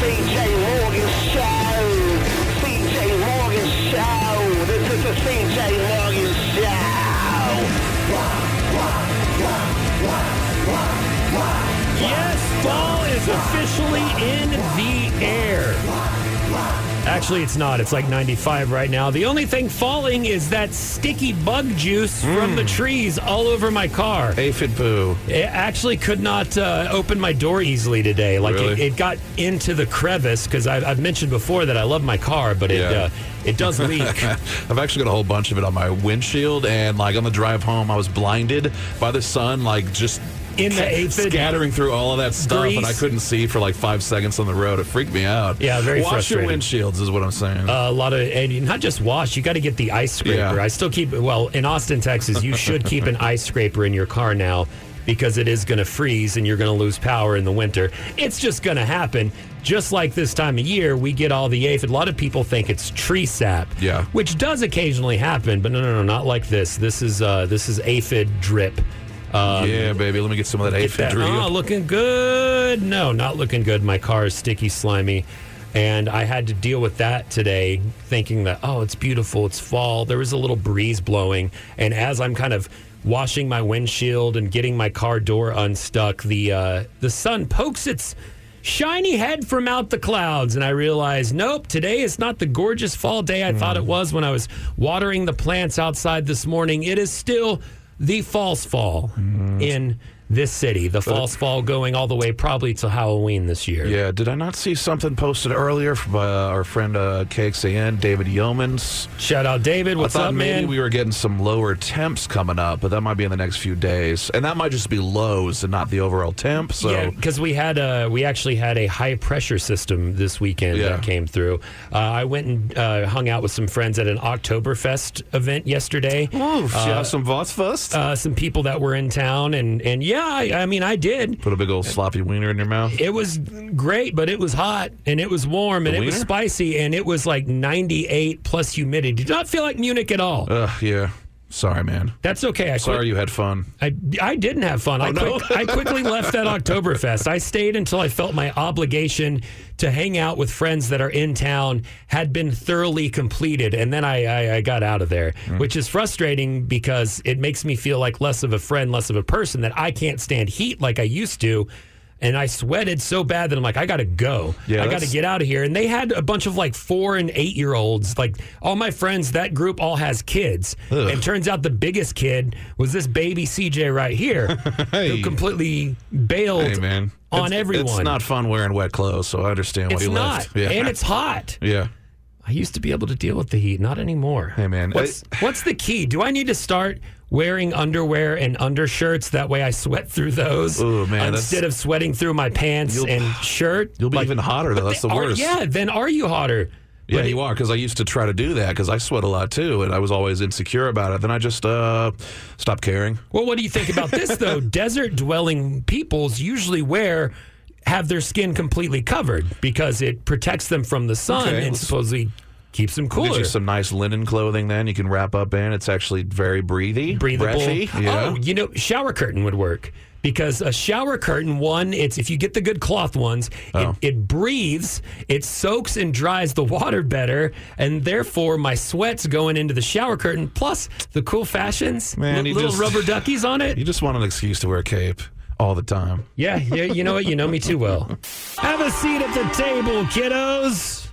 CJ Actually, it's not. It's like 95 right now. The only thing falling is that sticky bug juice from the trees all over my car. Aphid poo. It actually could not uh, open my door easily today. Like it, it got into the crevice because I've, I've mentioned before that I love my car, but it Yeah. uh, it does leak. I've actually got a whole bunch of it on my windshield, and like on the drive home, I was blinded by the sun, like just In the aphid scattering through all of that stuff, and I couldn't see for like five seconds on the road. It freaked me out. Yeah, very Wash your windshields is what I'm saying. a lot of and not just wash you got to get the ice scraper Yeah. i still keep well in austin texas you should keep an ice scraper in your car now because it is going to freeze and you're going to lose power in the winter it's just going to happen just like this time of year we get all the aphid a lot of people think it's tree sap Yeah. which does occasionally happen but no no no not like this this is uh this is aphid drip um, yeah, baby. Let me get some of that Get aphid that- drip. Oh, looking good. No, not looking good. My car is sticky, slimy. And I had to deal with that today, thinking that, oh, it's beautiful. It's fall. There was a little breeze blowing. And as I'm kind of washing my windshield and getting my car door unstuck, the, uh, the sun pokes its shiny head from out the clouds. And I realized, nope, today is not the gorgeous fall day I thought it was when I was watering the plants outside this morning. It is still the false fall mm. in this city. The false fall going all the way probably to Halloween this year. Yeah, did I not see something posted earlier from uh, our friend uh, KXAN, David Yeomans? Shout out David. What's I thought up, maybe man? we were getting some lower temps coming up, but that might be in the next few days, and that might just be lows and not the overall temp. So yeah, because we had a we actually had a high pressure system this weekend Yeah. that came through. Uh, I went and uh, hung out with some friends at an Oktoberfest event yesterday. oh, uh, some Voss first. Uh, some people that were in town, and and yeah, I, I mean, I did. Put a big old sloppy wiener in your mouth. It was great, but it was hot and it was warm and The it was wiener? spicy and it was like 98 plus humidity. Did not feel like Munich at all. Ugh, yeah. Sorry, man. That's okay. I Sorry quit- you had fun. I, I didn't have fun. I, Oh, no? quick, I quickly left that Oktoberfest. I stayed until I felt my obligation to hang out with friends that are in town had been thoroughly completed. And then I, I, I got out of there, Mm. which is frustrating because it makes me feel like less of a friend, less of a person, that I can't stand heat like I used to. And I sweated so bad that I'm like, I got to go. Yeah, I got to get out of here. And they had a bunch of like four and eight year olds. Like all my friends, that group all has kids. Ugh. And turns out the biggest kid was this baby CJ right here, Hey. who completely bailed Hey, man. on It's- everyone. It's not fun wearing wet clothes, so I understand It's why you not. left. Yeah. And it's hot. yeah. I used to be able to deal with the heat, not anymore. Hey, man. What's, what's the key? Do I need to start wearing underwear and undershirts? That way I sweat through those Ooh, man, instead of sweating through my pants and shirt. You'll be Like, even hotter, though. That's the are- worst. yeah, then are you hotter? Yeah, But you are because I used to try to do that because I sweat a lot too, and I was always insecure about it. Then I just uh, stopped caring. Well, what do you think about this though? Desert dwelling peoples usually wear have their skin completely covered because it protects them from the sun Okay, and supposedly keeps them cooler. you some nice linen clothing. Then you can wrap up in. It's actually very breathy, breathable. breathy. Oh, yeah. Oh, you know, shower curtain would work because a shower curtain, one, it's if you get the good cloth ones, Oh. it, it breathes, it soaks and dries the water better, and therefore my sweat's going into the shower curtain. Plus the cool fashions, Man, li- little just- rubber duckies on it. You just want an excuse to wear a cape all the time. Yeah, yeah, you know what? You know me too well. Have a seat at the table, kiddos.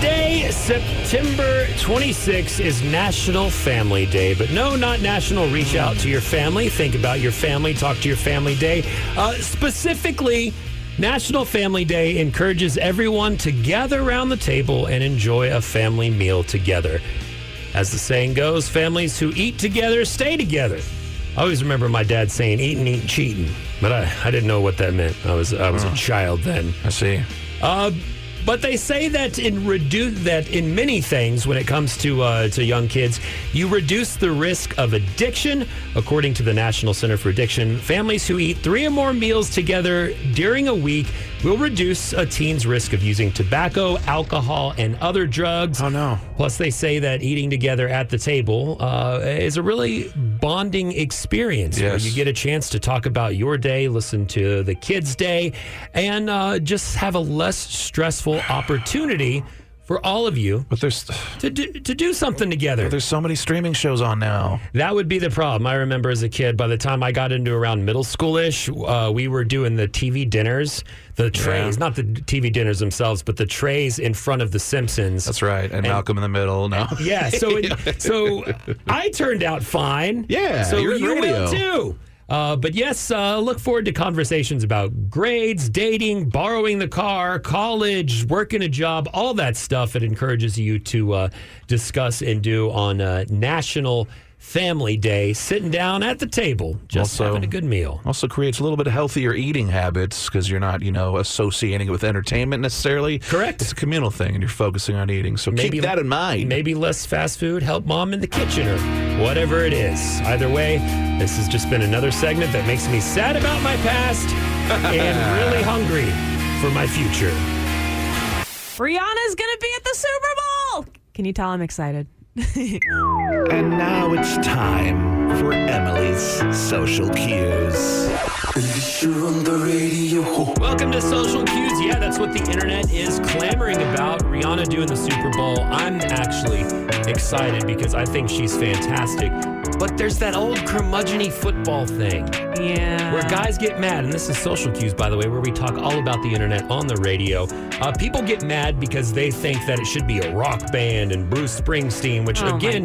Today, September 26th, is National Family Day. But no, not National Reach Out to Your Family. Think about your family, talk to your family day. Uh, specifically, National Family Day encourages everyone to gather around the table and enjoy a family meal together. As the saying goes, families who eat together stay together. I always remember my dad saying eating, eating, cheating, but I, I didn't know what that meant. I was I was a child then. I see. Uh, But they say that in reduce that in many things when it comes to uh, to young kids, you reduce the risk of addiction. According to the National Center for Addiction, families who eat three or more meals together during a week will reduce a teen's risk of using tobacco, alcohol, and other drugs. Oh, no. Plus, they say that eating together at the table uh, is a really bonding experience where Yes. you get a chance to talk about your day, listen to the kids' day, and uh, just have a less stressful opportunity for all of you But there's to do, to do something together. there's so many streaming shows on now. That would be the problem. I remember as a kid, by the time I got into around middle schoolish, uh, we were doing the TV dinners, the trays, not the TV dinners themselves, but the trays in front of The Simpsons. That's right. And, Malcolm in the Middle. No. Yeah, so it, so I turned out fine. Yeah, so you're in you will too. Uh, but yes, uh, look forward to conversations about grades, dating, borrowing the car, college, working a job, all that stuff. It encourages you to uh, discuss and do on uh, National Family Day, sitting down at the table, just Also- having a good meal. Also creates a little bit of healthier eating habits because you're not, you know, associating it with entertainment necessarily. Correct. It's a communal thing, and you're focusing on eating. So keep that in mind. Maybe less fast food, help mom in the kitchen, or whatever it is. Either way, this has just been another segment that makes me sad about my past and really hungry for my future. Rihanna's gonna be at the Super Bowl. Can you tell I'm excited? And now it's time for Emily's social cues. You're on the radio. Welcome to Social Cues. Yeah, that's what the internet is clamoring about. Rihanna doing the Super Bowl. I'm actually excited because I think she's fantastic. But there's that old curmudgeony football thing. Yeah. where guys get mad, and this is social cues, by the way, where we talk all about the internet on the radio. Uh, people get mad because they think that it should be a rock band and Bruce Springsteen, which Oh again,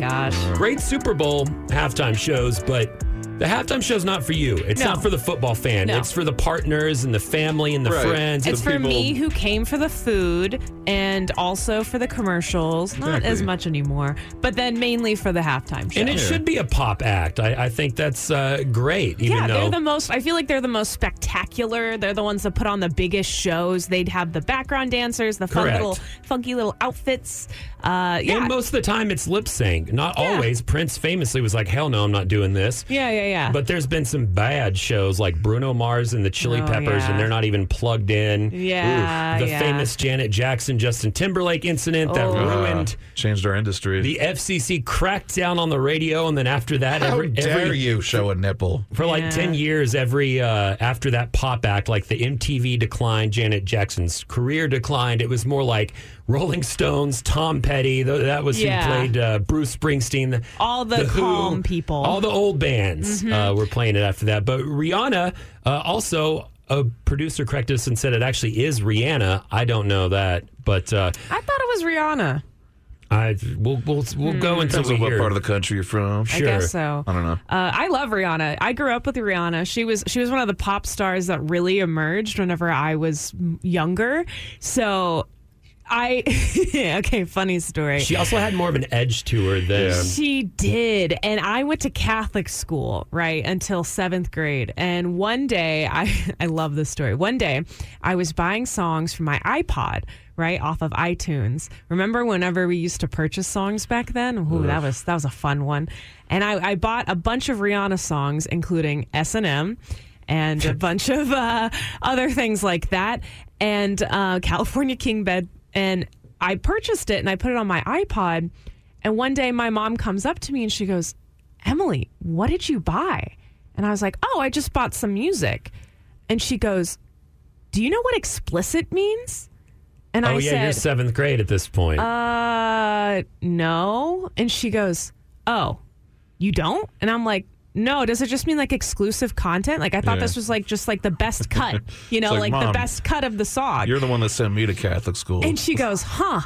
great Super Bowl halftime shows, but. The halftime show's not for you. It's No. not for the football fan. No. It's for the partners and the family and the Right. friends. It's the for people- me who came for the food and also for the commercials. Not as much anymore, but then mainly for the halftime show. And it should be a pop act. I, I think that's uh, great, even yeah, though they're the most. I feel like they're the most spectacular. They're the ones that put on the biggest shows. They'd have the background dancers, the fun Correct. little, funky little outfits. Uh, yeah, And most of the time, it's lip sync. Not Yeah. always. Prince famously was like, "Hell no, I'm not doing this." yeah, yeah, yeah. But there's been some bad shows like Bruno Mars and the Chili Oh, Peppers, yeah. and they're not even plugged in. Yeah, the yeah. famous Janet Jackson Justin Timberlake incident that Oh. ruined. Uh, changed our industry. The FCC cracked down on the radio, and then after that, How every, dare every- you show a nipple? for like Yeah. 10 years, every uh, after that pop act, like the MTV declined, Janet Jackson's career declined. It was more like Rolling Stones, Tom Petty. th- That was Yeah. who played uh, Bruce Springsteen. All the Who, calm people. Mm-hmm. All the old bands uh, were playing it after that. But Rihanna uh, also. A producer corrected us and said it actually is Rihanna. I don't know that, but uh, I thought it was Rihanna. I we'll we'll, we'll go until Depends we on what hear. part of the country you're from. Sure. I guess so. I don't know. Uh, I love Rihanna. I grew up with Rihanna. She was she was one of the pop stars that really emerged whenever I was younger. So I okay, funny story. She also had more of an edge to her than She did. And I went to Catholic school, right, until seventh grade. And one day, I, I love this story. One day, I was buying songs for my iPod, right, off of iTunes. Remember whenever we used to purchase songs back then? Ooh, that was that was a fun one. And I, I bought a bunch of Rihanna songs, including S&M and a bunch of uh, other things like that, and uh, California King Bed. And I purchased it and I put it on my iPod. And one day my mom comes up to me and she goes, Emily, what did you buy? And I was like, oh, I just bought some music. And she goes, do you know what explicit means? And I Oh I yeah, said, you're seventh grade at this point. uh, no. And she goes, oh, you don't? And I'm like, no, does it just mean like exclusive content? Like I thought Yeah. this was like just like the best cut, you know, like, like, the best cut of the song. You're the one that sent me to Catholic school. And she goes, "Huh?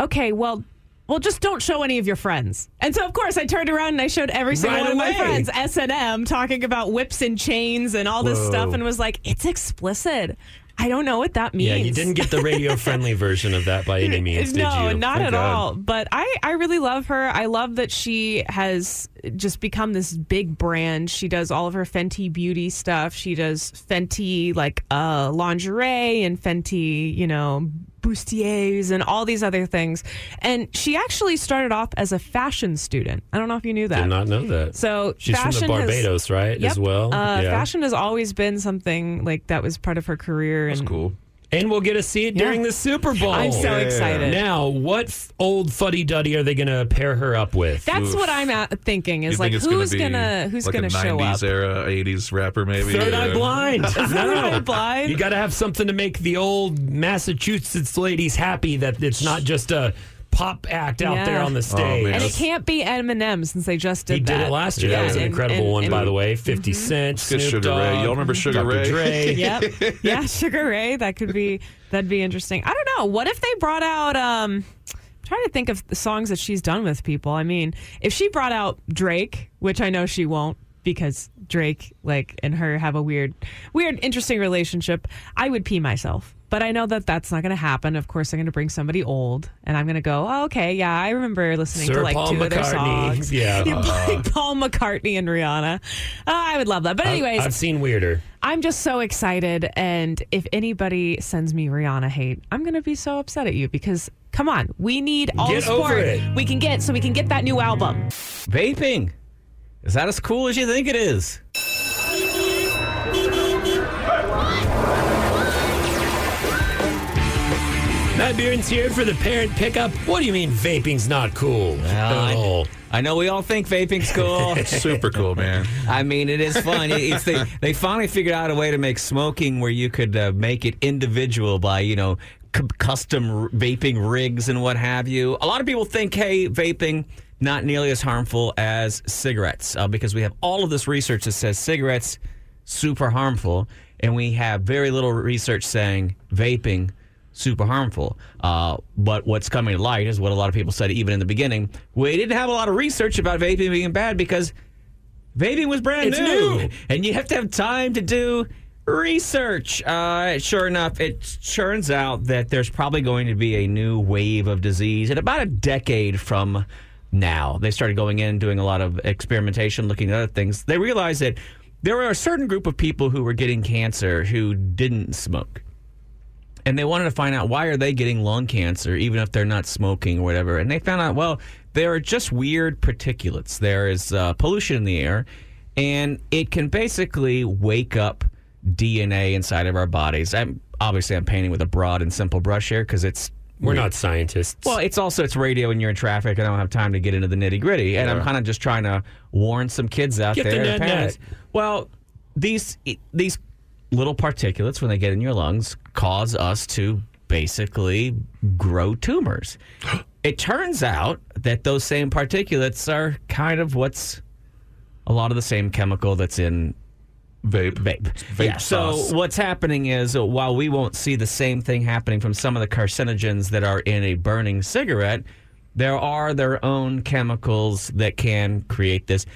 Okay, well, well, just don't show any of your friends." And so, of course, I turned around and I showed every single Right one of my friends S and M talking about whips and chains and all this Whoa. stuff, and was like, "It's explicit." I don't know what that means. yeah, you didn't get the radio friendly version of that by any means, did no, you? not Thank at God. all. But I, I really love her. I love that she has just become this big brand. She does all of her Fenty beauty stuff. She does Fenty like uh, lingerie and Fenty, you know, bustiers and all these other things. And she actually started off as a fashion student. I don't know if you knew that. Did not know that. So she's from the fashion has- Barbados, right? Yep. As well. Uh, yeah. Fashion has always been something like that was part of her career. That's and cool. And we'll get to see it Yeah. during the Super Bowl. I'm so Yeah. excited. Now, what f- old fuddy duddy are they going to pair her up with? That's Oof. what I'm at thinking is You like think it's who's gonna who's like gonna a show 90s up? era, 80s rapper maybe? Third Eye or- Blind. no. Eye Blind? You got to have something to make the old Massachusetts ladies happy that it's not just a pop act out Yeah. there on the stage. man. And it can't be Eminem since they just did he did it last year. that was an incredible and- one, and- by the way. 50 Cent, Let's get Snoop Sugar Ray. Y'all remember Sugar Dr. Ray? Dre. Yep. Yeah, Sugar Ray. That could be that'd be interesting. I don't know. What if they brought out um I'm trying to think of the songs that she's done with people. I mean, if she brought out Drake, which I know she won't because Drake like and her have a weird weird interesting relationship, I would pee myself. But I know that that's not going to happen. Of course, I'm going to bring somebody old, and I'm going to go, oh, okay, yeah, I remember listening Sir to like Paul two of their songs. Yeah. like Paul McCartney and Rihanna. Uh, I would love that. But anyways, I've seen weirder. I'm just so excited. And if anybody sends me Rihanna hate, I'm going to be so upset at you because, come on, we need all Get the support we can get so we can get that new album. Vaping. Is that as cool as you think it is? Matt Bearden's here for the parent pickup. What do you mean vaping's not cool? I- oh. I know we all think vaping's cool. It's super cool, man. I mean, it is fun. It's they, they finally figured out a way to make smoking where you could uh, make it individual by, you know, c- custom r- vaping rigs and what have you. A lot of people think, hey, vaping not nearly as harmful as cigarettes uh, because we have all of this research that says cigarettes super harmful, and we have very little research saying vaping super harmful. Uh, but what's coming to light is what a lot of people said even in the beginning. We didn't have a lot of research about vaping being bad because Vaping was brand It's new. new. and you have to have time to do research. Uh, sure enough, it turns out that there's probably going to be a new wave of disease in about a decade from now. They started going in, doing a lot of experimentation, looking at other things. They realized that there were a certain group of people who were getting cancer who didn't smoke and they wanted to find out why are they getting lung cancer even if they're not smoking or whatever and they found out well there are just weird particulates there is uh, pollution in the air and it can basically wake up dna inside of our bodies i'm obviously i'm painting with a broad and simple brush here because it's We're not scientists. well, it's also it's radio and you're in traffic. And I don't have time to get into the nitty gritty, and I'm kind of just trying to warn some kids out Get the there. net parents. net. Well, these these little particulates when they get in your lungs cause us to basically grow tumors. it turns out that those same particulates are kind of what's a lot of the same chemical that's in Vape. vape. Vape yeah. So what's happening is uh, while we won't see the same thing happening from some of the carcinogens that are in a burning cigarette, there are their own chemicals that can create this.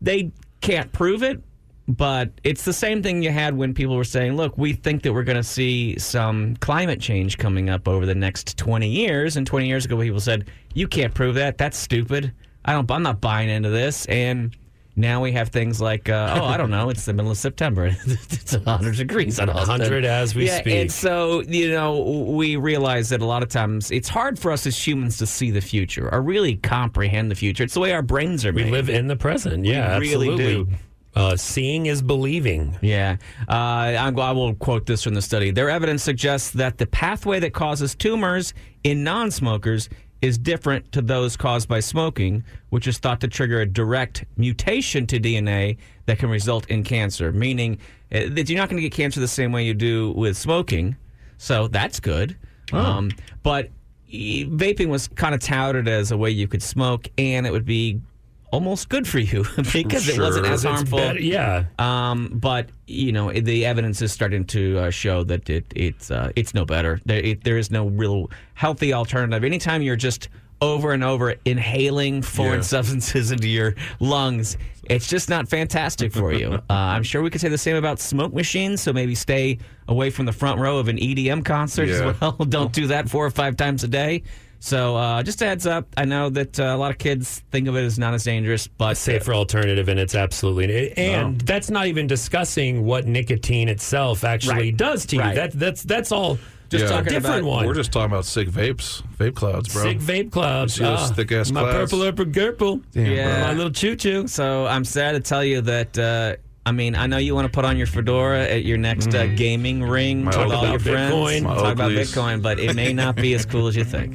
They can't prove it, but it's the same thing you had when people were saying, "Look, we think that we're going to see some climate change coming up over the next 20 years." And 20 years ago, people said, "You can't prove that. That's stupid. I don't. I'm not buying into this." And now we have things like, uh, oh, I don't know, it's the middle of September. it's 100 degrees on Austin. 100 as we yeah, speak. And so, you know, we realize that a lot of times it's hard for us as humans to see the future or really comprehend the future. It's the way our brains are made. we live in the present. Yeah, We really absolutely. do. Uh, seeing is believing. Yeah. Uh, I'm, I will quote this from the study. Their evidence suggests that the pathway that causes tumors in non smokers is different to those caused by smoking, which is thought to trigger a direct mutation to DNA that can result in cancer, meaning uh, that you're not going to get cancer the same way you do with smoking. So that's good. Um, but vaping was kind of touted as a way you could smoke and it would be almost good for you because it wasn't as harmful. better- yeah. Um, but you know, the evidence is starting to uh, show that it it's uh, it's no better. There it, there is no real healthy alternative. Anytime you're just over and over inhaling foreign Yeah. substances into your lungs, it's just not fantastic for you. uh, I'm sure we could say the same about smoke machines. So maybe stay away from the front row of an EDM concert Yeah. as well. Don't do that four or five times a day. So uh, just a heads up. I know that uh, a lot of kids think of it as not as dangerous, but safer alternative, and it's absolutely and that's not even discussing what nicotine itself actually Right. does to you. Right. That that's that's all Just Yeah. talking different about one. We're just talking about sick vapes, vape clouds, bro. Sick vape clubs. See those Ah, thick-ass my clouds? purple upper gurple. Damn, Yeah. My little choo choo. So I'm sad to tell you that. Uh, I mean, I know you want to put on your fedora at your next uh, gaming ring My with all Oakley. your friends. Bitcoin. My Talk about Oakleys. Bitcoin, but it may not be as cool as you think.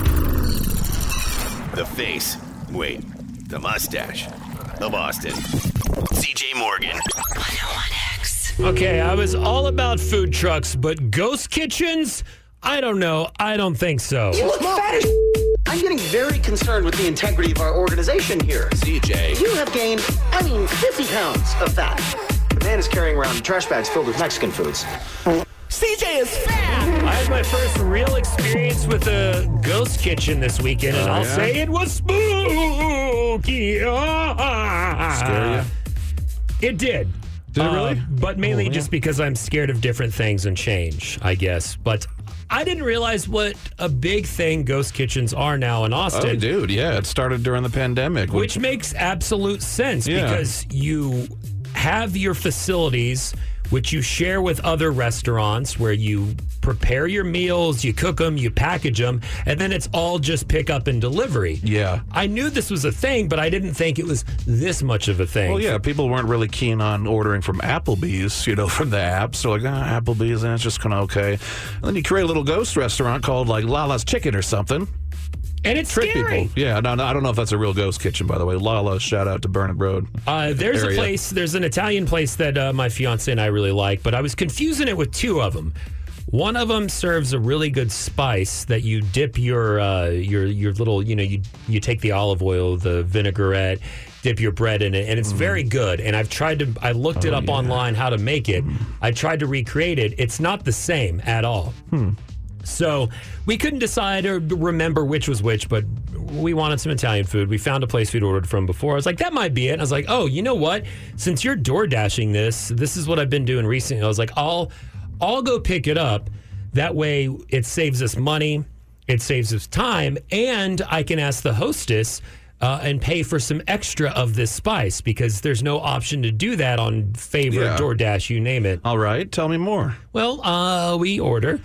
The face. Wait, the mustache. The Boston. CJ Morgan. 101X. Okay, I was all about food trucks, but ghost kitchens? I don't know. I don't think so. You look fat as I'm getting very concerned with the integrity of our organization here. CJ. You have gained, I mean, 50 pounds of fat. The man is carrying around trash bags filled with Mexican foods. CJ is fat! I had my first real experience with a ghost kitchen this weekend, and I'll yeah? say it was spooky. Scare ya? It did. Did it Uh, really? but mainly Oh, yeah. just because I'm scared of different things and change, I guess. But I didn't realize what a big thing ghost kitchens are now in Oh, Austin. dude, yeah, it started during the pandemic. which makes absolute sense Yeah. because you have your facilities which you share with other restaurants where you prepare your meals, you cook them, you package them, and then it's all just pick up and delivery. Yeah. I knew this was a thing, but I didn't think it was this much of a thing. Well, yeah, people weren't really keen on ordering from Applebee's, you know, from the app. So like, ah, Applebee's, and it's just kind of okay. And then you create a little ghost restaurant called like Lala's Chicken or something. And it's Trick scary. people. Yeah, no, no, I don't know if that's a real ghost kitchen, by the way. Lala, shout out to Burnett Road. Uh, there's a place, there's an Italian place that uh, my fiance and I really like, but I was confusing it with two of them. One of them serves a really good spice that you dip your uh, your your little, you know, you you take the olive oil, the vinaigrette, dip your bread in it, and it's very good. And I've tried to, I looked it up online how to make it. I tried to recreate it. It's not the same at all. So we couldn't decide or remember which was which, but we wanted some Italian food. We found a place we'd ordered from before. I was like, that might be it. And I was like, oh, you know what? Since you're door dashing this, this is what I've been doing recently. I was like, I'll I'll go pick it up. That way it saves us money, it saves us time, and I can ask the hostess uh, and pay for some extra of this spice because there's no option to do that on favorite Yeah. DoorDash, you name it. All right, tell me more. Well, uh, we order.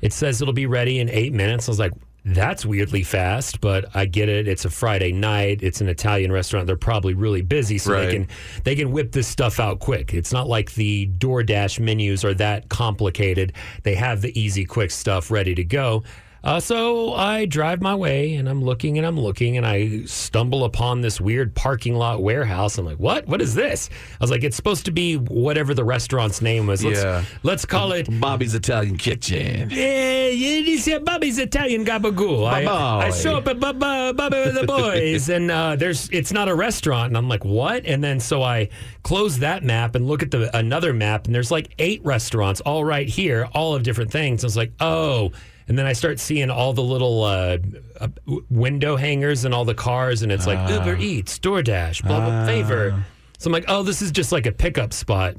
It says it'll be ready in eight minutes. I was like, that's weirdly fast, but I get it. It's a Friday night. It's an Italian restaurant. They're probably really busy, so they can they can whip this stuff out quick. It's not like the DoorDash menus are that complicated. They have the easy, quick stuff ready to go. Uh, so I drive my way and I'm looking and I'm looking and I stumble upon this weird parking lot warehouse. I'm like, what? What is this? I was like, it's supposed to be whatever the restaurant's name was. Let's, Yeah. let's call it Bobby's Italian Kitchen. yeah, it's Bobby's Italian Gabagool. I, I show up at Bubba with the boys, and uh, there's it's not a restaurant, and I'm like, what? And then so I close that map and look at the another map, and there's like eight restaurants all right here, all of different things. I was like, oh. And then I start seeing all the little uh, uh, window hangers and all the cars, and it's like Uber Eats, DoorDash, blah blah, favor. So I'm like, oh, this is just like a pickup spot.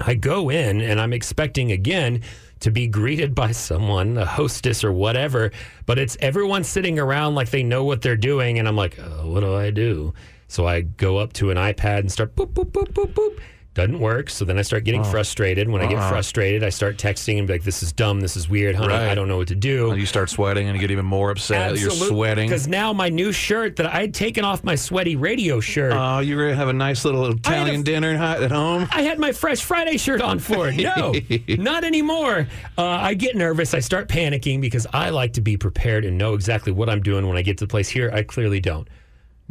I go in and I'm expecting again to be greeted by someone, a hostess or whatever, but it's everyone sitting around like they know what they're doing. And I'm like, oh, what do I do? So I go up to an iPad and start boop, boop, boop, boop, boop. Doesn't work. So then I start getting frustrated. When I get frustrated, I start texting and be like, this is dumb. This is weird, honey. Right. I don't know what to do. And you start sweating and you get even more upset. You're sweating. Because now my new shirt that I had taken off my sweaty radio shirt. Oh, you're going to have a nice little Italian a- dinner at at home? I had my Fresh Friday shirt on for it. No, not anymore. Uh, I get nervous. I start panicking because I like to be prepared and know exactly what I'm doing when I get to the place. Here, I clearly don't.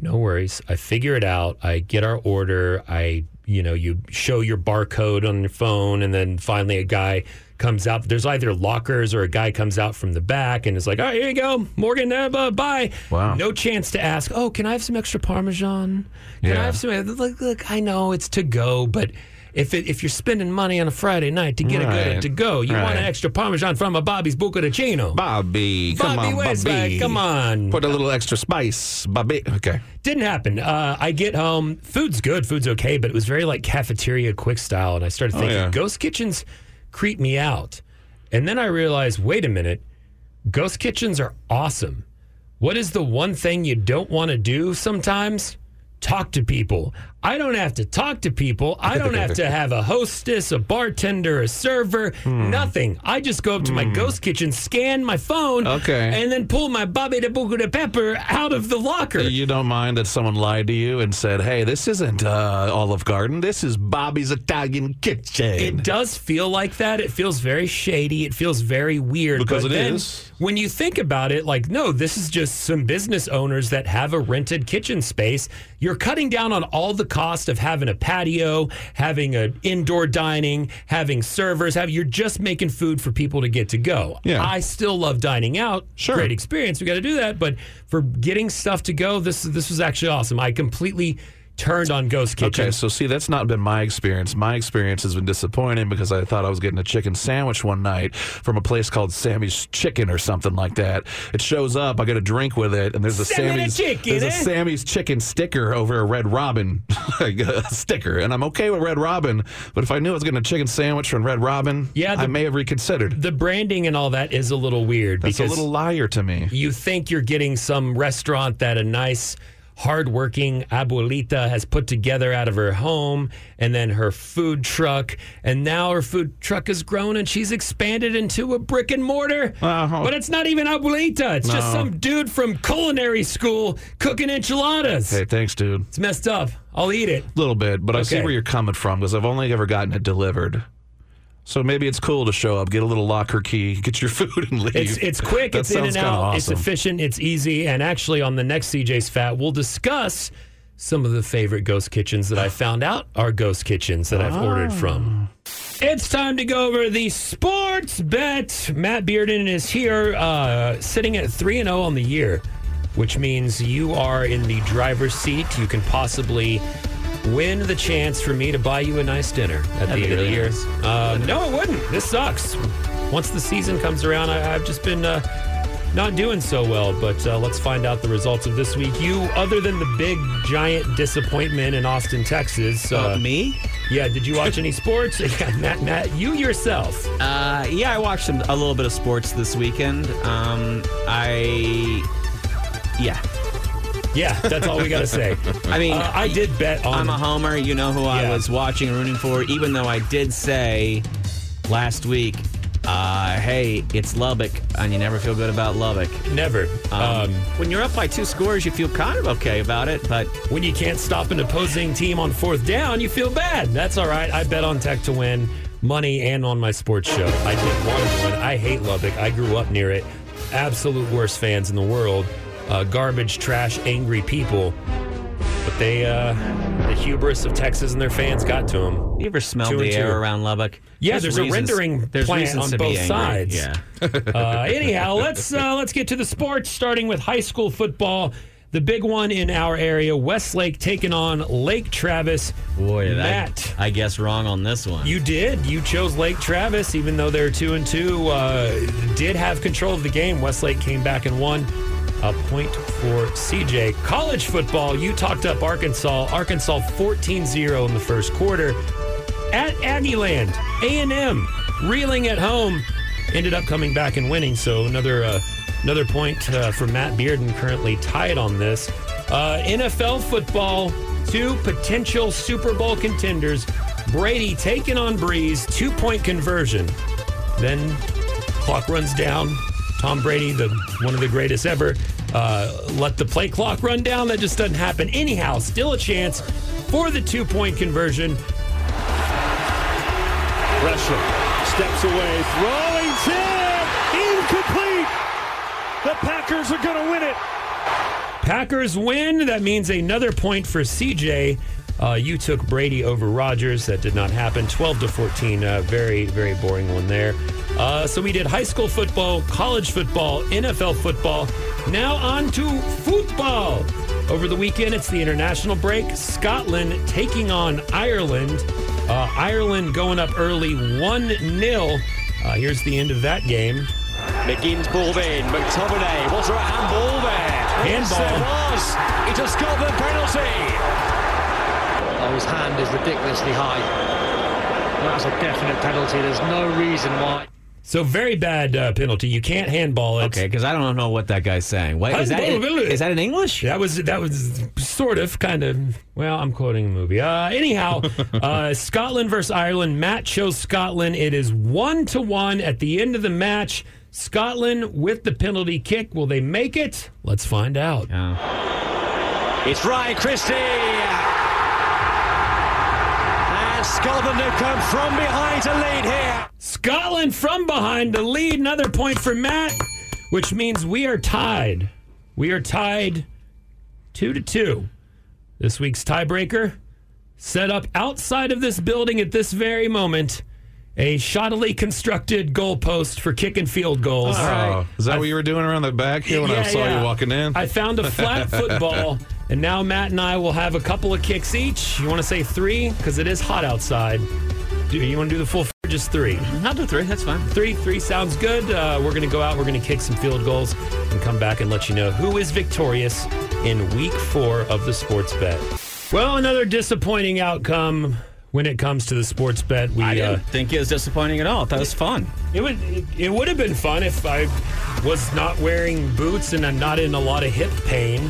No worries. I figure it out. I get our order. I, you know, you show your barcode on your phone, and then finally a guy comes out. There's either lockers or a guy comes out from the back and is like, "All right, here you go, Morgan. Uh, bye." Wow. No chance to ask. Oh, can I have some extra Parmesan? Can I have some? Look, look. I know it's to go, but. If, it, if you're spending money on a Friday night to get a good to go, you want an extra Parmesan from a Bobby's Bucatino. Bobby, come Bobby, on, Bobby. Come on. Put a little extra spice, Bobby. Okay. Didn't happen. Uh, I get home. Food's good. Food's okay, but it was very like cafeteria quick style. And I started thinking, yeah. ghost kitchens creep me out. And then I realized, wait a minute. Ghost kitchens are awesome. What is the one thing you don't want to do sometimes? Talk to people. I don't have to talk to people. I don't have to have a hostess, a bartender, a server, Hmm. nothing. I just go up to my ghost kitchen, scan my phone, Okay. and then pull my Bobby de Buco de Pepper out of the locker. You don't mind that someone lied to you and said, "Hey, this isn't uh, Olive Garden. This is Bobby's Italian Kitchen." It does feel like that. It feels very shady. It feels very weird. Because but it then is. When you think about it, like, no, this is just some business owners that have a rented kitchen space. You're cutting down on all the cost of having a patio, having an indoor dining, having servers. Have you're just making food for people to get to go. Yeah. I still love dining out. Sure. Great experience. We got to do that. But for getting stuff to go, this this was actually awesome. I completely turned on Ghost Kitchen. Okay, so see, that's not been my experience. My experience has been disappointing because I thought I was getting a chicken sandwich one night from a place called Sammy's Chicken or something like that. It shows up, I get a drink with it, and there's a Sammy the Sammy's Chicken, there's a eh? Sammy's Chicken sticker over a Red Robin uh, sticker, and I'm okay with Red Robin, but if I knew I was getting a chicken sandwich from Red Robin, Yeah, the- I may have reconsidered. the branding and all that is a little weird That's a little liar to me. you think you're getting some restaurant that a nice hardworking abuelita has put together out of her home and then her food truck. And now her food truck has grown and she's expanded into a brick and mortar. Uh-huh. but it's not even abuelita. It's just some dude from culinary school cooking enchiladas. Hey, thanks, dude. it's messed up. I'll eat it. A little bit, but I see where you're coming from because I've only ever gotten it delivered. So maybe it's cool to show up, get a little locker key, get your food, and leave. It's it's quick, That it's in and out, it's efficient, it's easy, and actually on the next CJ's Fat, we'll discuss some of the favorite ghost kitchens that I found out are ghost kitchens that I've ordered from. It's time to go over the sports bet. Matt Bearden is here, uh, sitting at three and zero on the year, which means you are in the driver's seat. You can possibly win the chance for me to buy you a nice dinner at That'd the end of the year. nice. Uh, no, it wouldn't. This sucks. Once the season comes around, I, I've just been uh, not doing so well. But uh, let's find out the results of this week. You, other than the big giant disappointment in Austin, Texas, uh, Uh, me? yeah, did you watch any sports? yeah, Matt, Matt, you yourself. Uh, yeah, I watched some, a little bit of sports this weekend. Um, I, yeah. Yeah, that's all we got to say. I mean, Uh, I did bet on. I'm a homer. You know who I Yeah. was watching and rooting for, even though I did say last week, uh, hey, it's Lubbock, and you never feel good about Lubbock. Never. Um, Um, when you're up by two scores, you feel kind of okay about it, but when you can't stop an opposing team on fourth down, you feel bad. That's all right. I bet on Tech to win money and on my sports show. I did want to win. I hate Lubbock. I grew up near it. Absolute worst fans in the world. Uh, garbage, trash, angry people. But they, uh, the hubris of Texas and their fans got to them. you ever smelled Two the air around Lubbock? Yeah, there's a rendering there's plant reasons on both sides. Yeah. Uh, anyhow, let's uh, let's get to the sports, starting with high school football. The big one in our area, Westlake taking on Lake Travis. Boy, that, Matt, I guess wrong on this one. you did. You chose Lake Travis, even though they're two and two. Uh, did have control of the game. Westlake came back and won. A point for CJ. College football, you talked up Arkansas. Arkansas 14-0 in the first quarter. At Aggieland, A&M reeling at home, ended up coming back and winning. So another uh, another point uh, for Matt Bearden, currently tied on this. Uh, NFL football, two potential Super Bowl contenders. Brady taking on Breeze, two point conversion. Then clock runs down. Tom Brady, the one of the greatest ever, uh, let the play clock run down. That just doesn't happen. Anyhow, still a chance for the two point conversion. Gresham steps away, throwing tip, incomplete. The Packers are going to win it. Packers win. That means another point for CJ. Uh, you took Brady over Rodgers. That did not happen. 12 to 14. Uh, very, very boring one there. Uh, so we did high school football, college football, NFL football. Now on to football. Over the weekend, it's the international break. Scotland taking on Ireland. Uh, Ireland going up early 1 0. Uh, here's the end of that game. McGinn's ball in. McTominay. Was there a handball there? Handball. Yes, there was. It's a Scotland penalty. His hand is ridiculously high. That's a definite penalty. There's no reason why. So very bad uh, penalty. You can't handball it. Okay, because I don't know what that guy's saying. What, is, that in, is that in English? That was that was sort of kind of. Well, I'm quoting a movie. Uh, anyhow, uh, Scotland versus Ireland. Matt chose Scotland. It is one to one at the end of the match. Scotland with the penalty kick. Will they make it? Let's find out. It's Ryan Christie. And Scotland have come from behind to lead here. Scotland from behind to lead. Another point for Matt, which means we are tied. We are tied two to two. This week's tiebreaker set up outside of this building at this very moment. A shoddily constructed goalpost for kick and field goals. Oh, is that what you were doing around the back here when I saw yeah. you walking in? I found a flat football, and now Matt and I will have a couple of kicks each. You want to say three? Because it is hot outside. Do you want to do the full f- or just three? I'll do three. That's fine. Three, three sounds good. Uh, we're going to go out. We're going to kick some field goals and come back and let you know who is victorious in week four of the sports bet. Well, another disappointing outcome when it comes to the sports bet. We I uh, didn't think it was disappointing at all. That was fun. it would it, it would have been fun if I was not wearing boots and I'm not in a lot of hip pain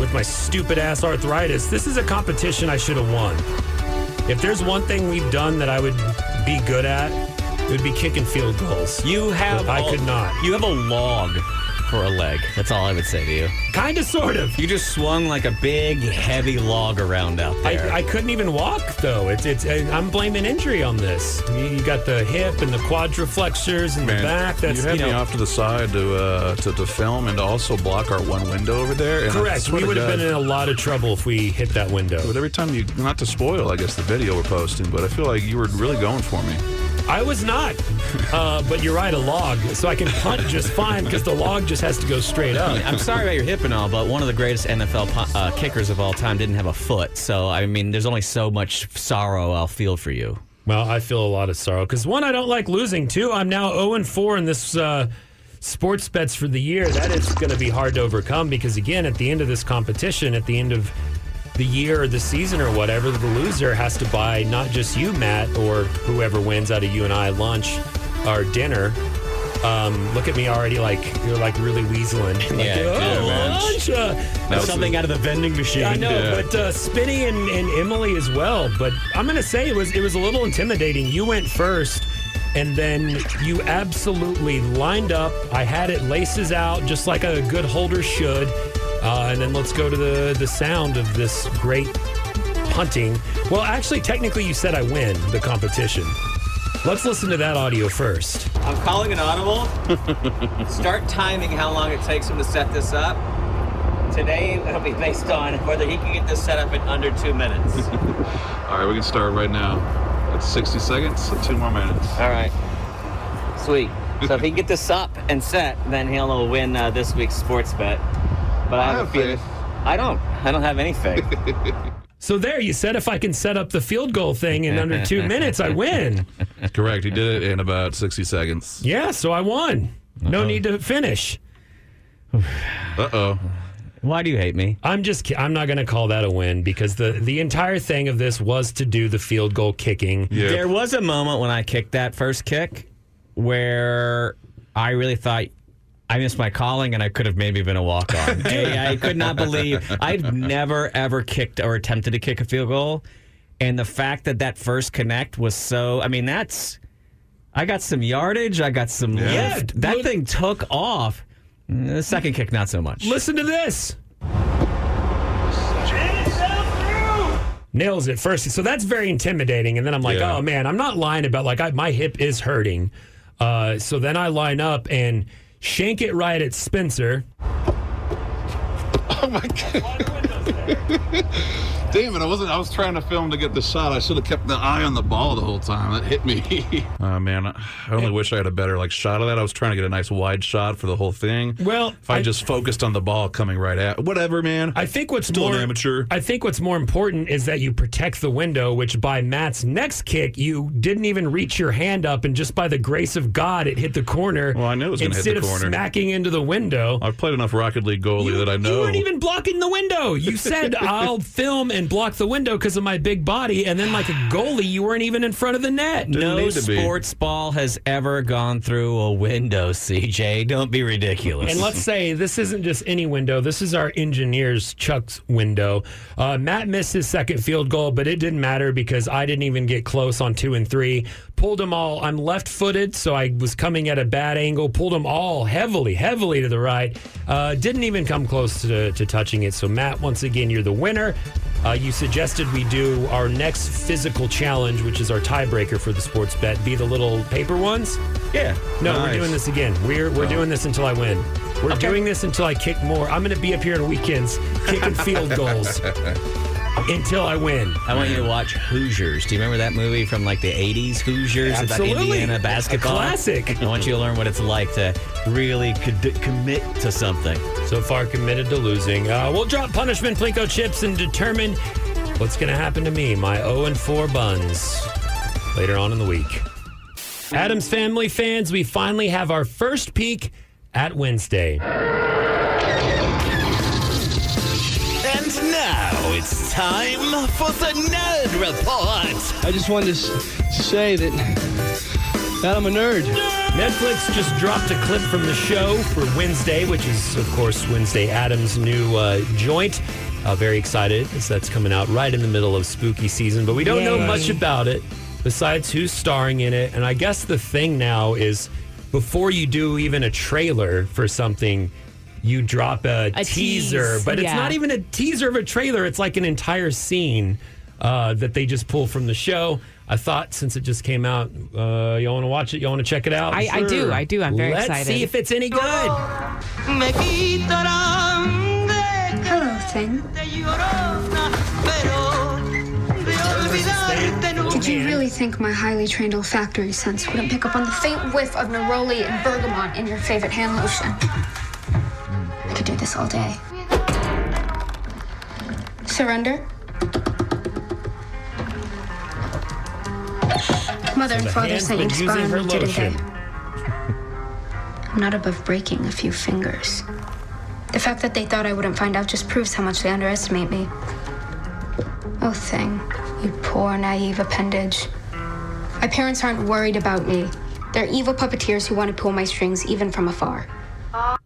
with my stupid ass arthritis. This is a competition I should have won. If there's one thing we've done that I would be good at, it would be kicking field goals. You have. I could not. You have a log for a leg. That's all I would say to you. Kind of, sort of. You just swung like a big, heavy log around out there. I, I couldn't even walk though. It's it's. I'm blaming injury on this. You, you got the hip and the quadriflexors and the back. That's you had you me off to the side to, uh, to to film and to also block our one window over there. And Correct. We would have been in a lot of trouble if we hit that window. But every time you, not to spoil, I guess the video we're posting, but I feel like you were really going for me. I was not. Uh, but you're right, a log. So I can punt just fine because the log just has to go straight up. I'm sorry about your hip and all, but one of the greatest NFL uh, kickers of all time didn't have a foot. So, I mean, there's only so much sorrow I'll feel for you. Well, I feel a lot of sorrow because one, I don't like losing. Two, I'm now 0 and 4 in this uh, sports bets for the year. That is going to be hard to overcome because, again, at the end of this competition, at the end of the year or the season or whatever, the loser has to buy not just you, Matt, or whoever wins out of you and I lunch or dinner. Um, look at me already, like you're like really weaseling. like, Yeah, oh, lunch. uh, something out of the vending machine. I know, Yeah. but uh, Spinny and, and Emily as well. But I'm gonna say it was it was a little intimidating. You went first, and then you absolutely lined up. I had it laces out just like a good holder should. Uh, and then let's go to the the sound of this great punting. Well, actually, technically, you said I win the competition. Let's listen to that audio first. I'm calling an audible. Start timing how long it takes him to set this up. Today, it'll be based on whether he can get this set up in under two minutes. All right, we can start right now. It's 60 seconds, so two more minutes. All right. Sweet. So if he can get this up and set, then he'll win uh, this week's sports bet. But I, I have, have a feeling. faith. I don't. I don't have any faith. So there, you said if I can set up the field goal thing in under two minutes, I win. Correct. He did it in about 60 seconds. Yeah, so I won. No need to finish. Uh oh. Why do you hate me? I'm just ki- I'm not going to call that a win because the the entire thing of this was to do the field goal kicking. Yeah. There was a moment when I kicked that first kick where I really thought I missed my calling and I could have maybe been a walk on. I, I could not believe I've never ever kicked or attempted to kick a field goal, and the fact that that first connect was so. I mean, that's. I got some yardage. I got some Yeah. lift. That thing took off. The second kick, not so much. Listen to this. Nails it first. So that's very intimidating. And then I'm like, Yeah. oh man, I'm not lying about like I, my hip is hurting. Uh, so then I line up and shank it right at Spencer. Oh my God. Damn it! I wasn't. I was trying to film to get the shot. I should have kept the eye on the ball the whole time. That hit me. Oh man, I only wish I had a better like shot of that. I was trying to get a nice wide shot for the whole thing. Well, if I, I- just focused on the ball coming right at whatever, man. I think what's Still an more amateur. I think what's more important is that you protect the window, which by Matt's next kick, you didn't even reach your hand up, and just by the grace of God, it hit the corner. Well, I knew it was gonna hit the corner. instead the of corner. smacking into the window. I've played enough Rocket League goalie that I You know. Weren't even blocking the window. You said I'll film and block the window because of my big body. And then, like a goalie, you weren't even in front of the net. no need to be. sports ball has ever gone through a window, CJ. Don't be ridiculous. And let's say this isn't just any window. This is our engineer's Chuck's window. Uh, Matt missed his second field goal, but it didn't matter because I didn't even get close on two and three. Pulled them all. I'm left footed, so I was coming at a bad angle. Pulled them all heavily, heavily to the right. Uh, didn't even come close to, to touching it. So, Matt, once again, you're the winner. Uh, you suggested we do our next physical challenge, which is our tiebreaker for the sports bet, be the little paper ones. yeah. No, we're doing this again. We're we're doing this until I win. We're doing this until I kick more. I'm going to be up here on weekends kicking field goals until I win. I want you to watch Hoosiers. Do you remember that movie from like the 80s, Hoosiers, about Absolutely. Indiana A basketball? classic. I want you to learn what it's like to really could commit to something. So far committed to losing. Uh, we'll drop punishment Plinko chips and determine what's going to happen to me, my 0 and 4 buns, later on in the week. Addams Family fans, we finally have our first peek at Wednesday. Time for the Nerd Report. I just wanted to, s- say that that I'm a nerd. Netflix just dropped a clip from the show for Wednesday, which is, of course, Wednesday Addams' new uh, joint. Uh, very excited as that's coming out right in the middle of spooky season, but we don't know Yay. much about it besides who's starring in it. And I guess the thing now is before you do even a trailer for something, you drop a, A teaser, tease, but it's not even a teaser of a trailer. It's like an entire scene uh, that they just pull from the show. I thought since it just came out, uh, you want to watch it? Y'all want to check it out? I, I do. I do. I'm very excited. Let's see if it's any good. Hello, Thing. Did you really think my highly trained olfactory sense wouldn't pick up on the faint whiff of neroli and bergamot in your favorite hand lotion? I could do this all day. Surrender? Mother and father hand's sent you to using spy on me, didn't they? I'm not above breaking a few fingers. The fact that they thought I wouldn't find out just proves how much they underestimate me. Oh, thing. You poor, naive appendage. My parents aren't worried about me. They're evil puppeteers who want to pull my strings even from afar. All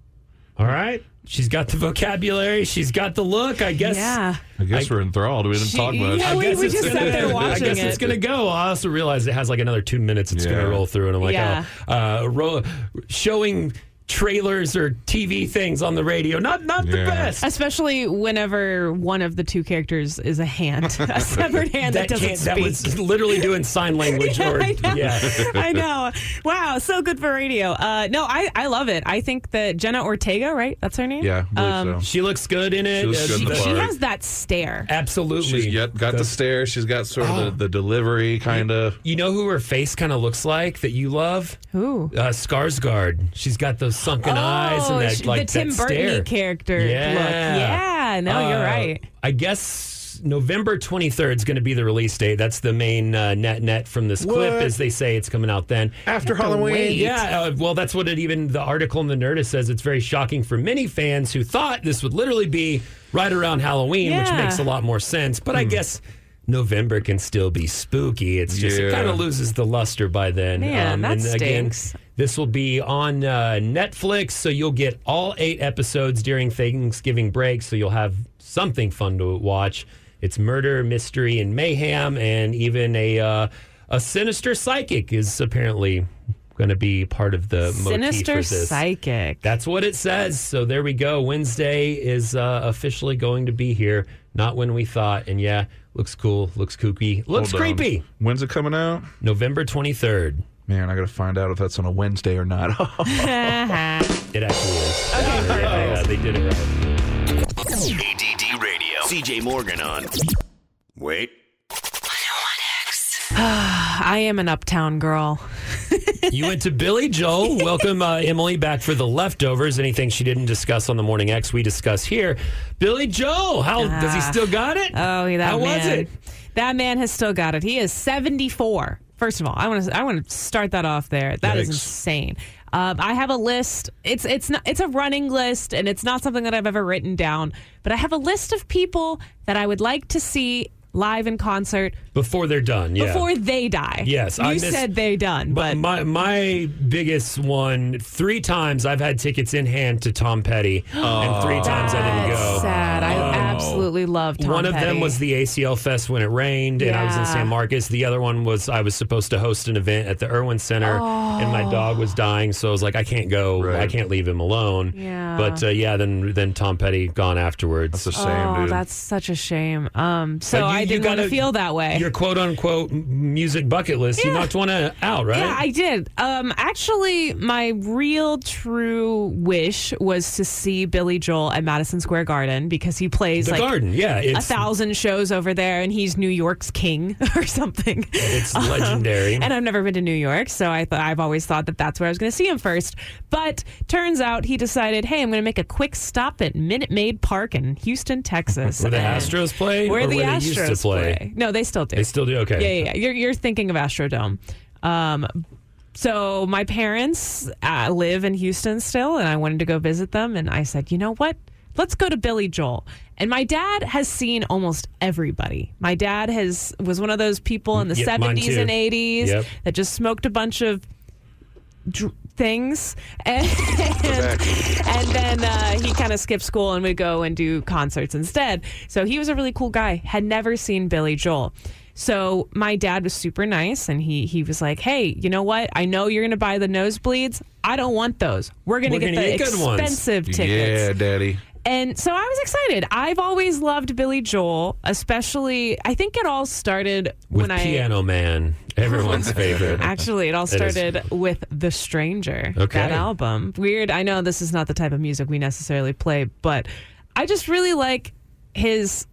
right. She's got the vocabulary. She's got the look. I guess. yeah. I guess we're enthralled. We didn't She- talk much. yeah, I we- guess we it's just gonna, sat there I watching guess it's gonna go. I also realize it has like another two minutes. It's Yeah. gonna roll through, and I'm like, Yeah. oh, uh, ro- showing trailers or TV things on the radio. Not not the best. Especially whenever one of the two characters is a hand, a severed hand that, doesn't speak. that was literally doing sign language. or I know. yeah. I know. Wow, so good for radio. Uh, no, I, I love it. I think that Jenna Ortega, right? That's her name. Yeah, I believe so. She looks good in it. She looks good in the Uh, She has that stare. Absolutely. She's yet got the stare. She's got sort of the, the delivery kind of. You know who her face kind of looks like that you love? Who? Uh, Skarsgård. She's got those sunken eyes Oh, and that like the Tim that Burton stare. character Yeah. look. Yeah, no, you're Uh, right. I guess November 23rd is going to be the release date. That's the main uh, net net from this clip, as they say it's coming out then. After Halloween. Wait, yeah, uh, well, that's what it even the article in the Nerdist says. It's very shocking for many fans who thought this would literally be right around Halloween, which makes a lot more sense. But I guess. November can still be spooky. It's just it kind of loses the luster by then. Um, Man, that and again, stinks. this will be on uh, Netflix, so you'll get all eight episodes during Thanksgiving break. So you'll have something fun to watch. It's murder, mystery, and mayhem, and even a uh, a sinister psychic is apparently going to be part of the motif Sinister for this. psychic. That's what it says. So there we go. Wednesday is uh, officially going to be here. Not when we thought. And yeah, looks cool. Looks kooky. Looks Hold on. creepy. When's it coming out? November 23rd. Man, I got to find out if that's on a Wednesday or not. It actually is. Okay. Yeah, they did it right. ADD Radio. CJ Morgan on. Wait. I am an uptown girl. You went to Billy Joel. Welcome, uh, Emily, back for the leftovers. Anything she didn't discuss on the Morning X, we discuss here. Billy Joel, how does he Ah. still got it? Oh, that How man. was it? That man has still got it. He is 74. First of all, I want to I want to start that off there. That is Yikes. insane. Um, I have a list. It's it's not it's a running list, and it's not something that I've ever written down. But I have a list of people that I would like to see live in concert Before they're done, yeah. before they die. Yes, you I missed- said they done, but my my biggest one three times I've had tickets in hand to Tom Petty, and three times I didn't go. sad. I absolutely love Tom Petty. one of them was the ACL Fest when it rained, and I was in San Marcos. The other one was I was supposed to host an event at the Irwin Center, and my dog was dying, so I was like, I can't go. I can't leave him alone. Yeah. But uh, yeah, then then Tom Petty gone afterwards. That's a Oh, that's such a shame. Um, so But you- I didn't want to feel that way. Your quote unquote music bucket list. Yeah. You knocked one out, right? Yeah, I did. Um, actually, my real true wish was to see Billy Joel at Madison Square Garden because he plays The like Garden, yeah, a thousand shows over there, and he's New York's king or something. It's legendary. and I've never been to New York, so I thought I've always thought that that's where I was going to see him first. But turns out he decided, hey, I'm going to make a quick stop at Minute Maid Park in Houston, Texas. Where the Astros play, Where the where Astros to play? No, they still do. They still do. Okay. Yeah, yeah, yeah. You're you're thinking of Astrodome. Um, so my parents uh, live in Houston still, and I wanted to go visit them. And I said, you know what? Let's go to Billy Joel. And my dad has seen almost everybody. My dad has was one of those people in the seventies and eighties Yep. that just smoked a bunch of dr- things. And, and then uh, he kind of skipped school and would go and do concerts instead. So he was a really cool guy. Had never seen billy joel. So my dad was super nice and he he was like hey you know what? I know you're gonna buy the nosebleeds. I don't want those. We're gonna get gonna the get good ones." expensive tickets. Yeah, daddy. and so I was excited. I've always loved Billy Joel, especially. I think it all started With when I Piano Man, everyone's favorite. Actually, it all It started with The Stranger, Okay. that album. Weird. I know this is not the type of music we necessarily play, but I just really like his.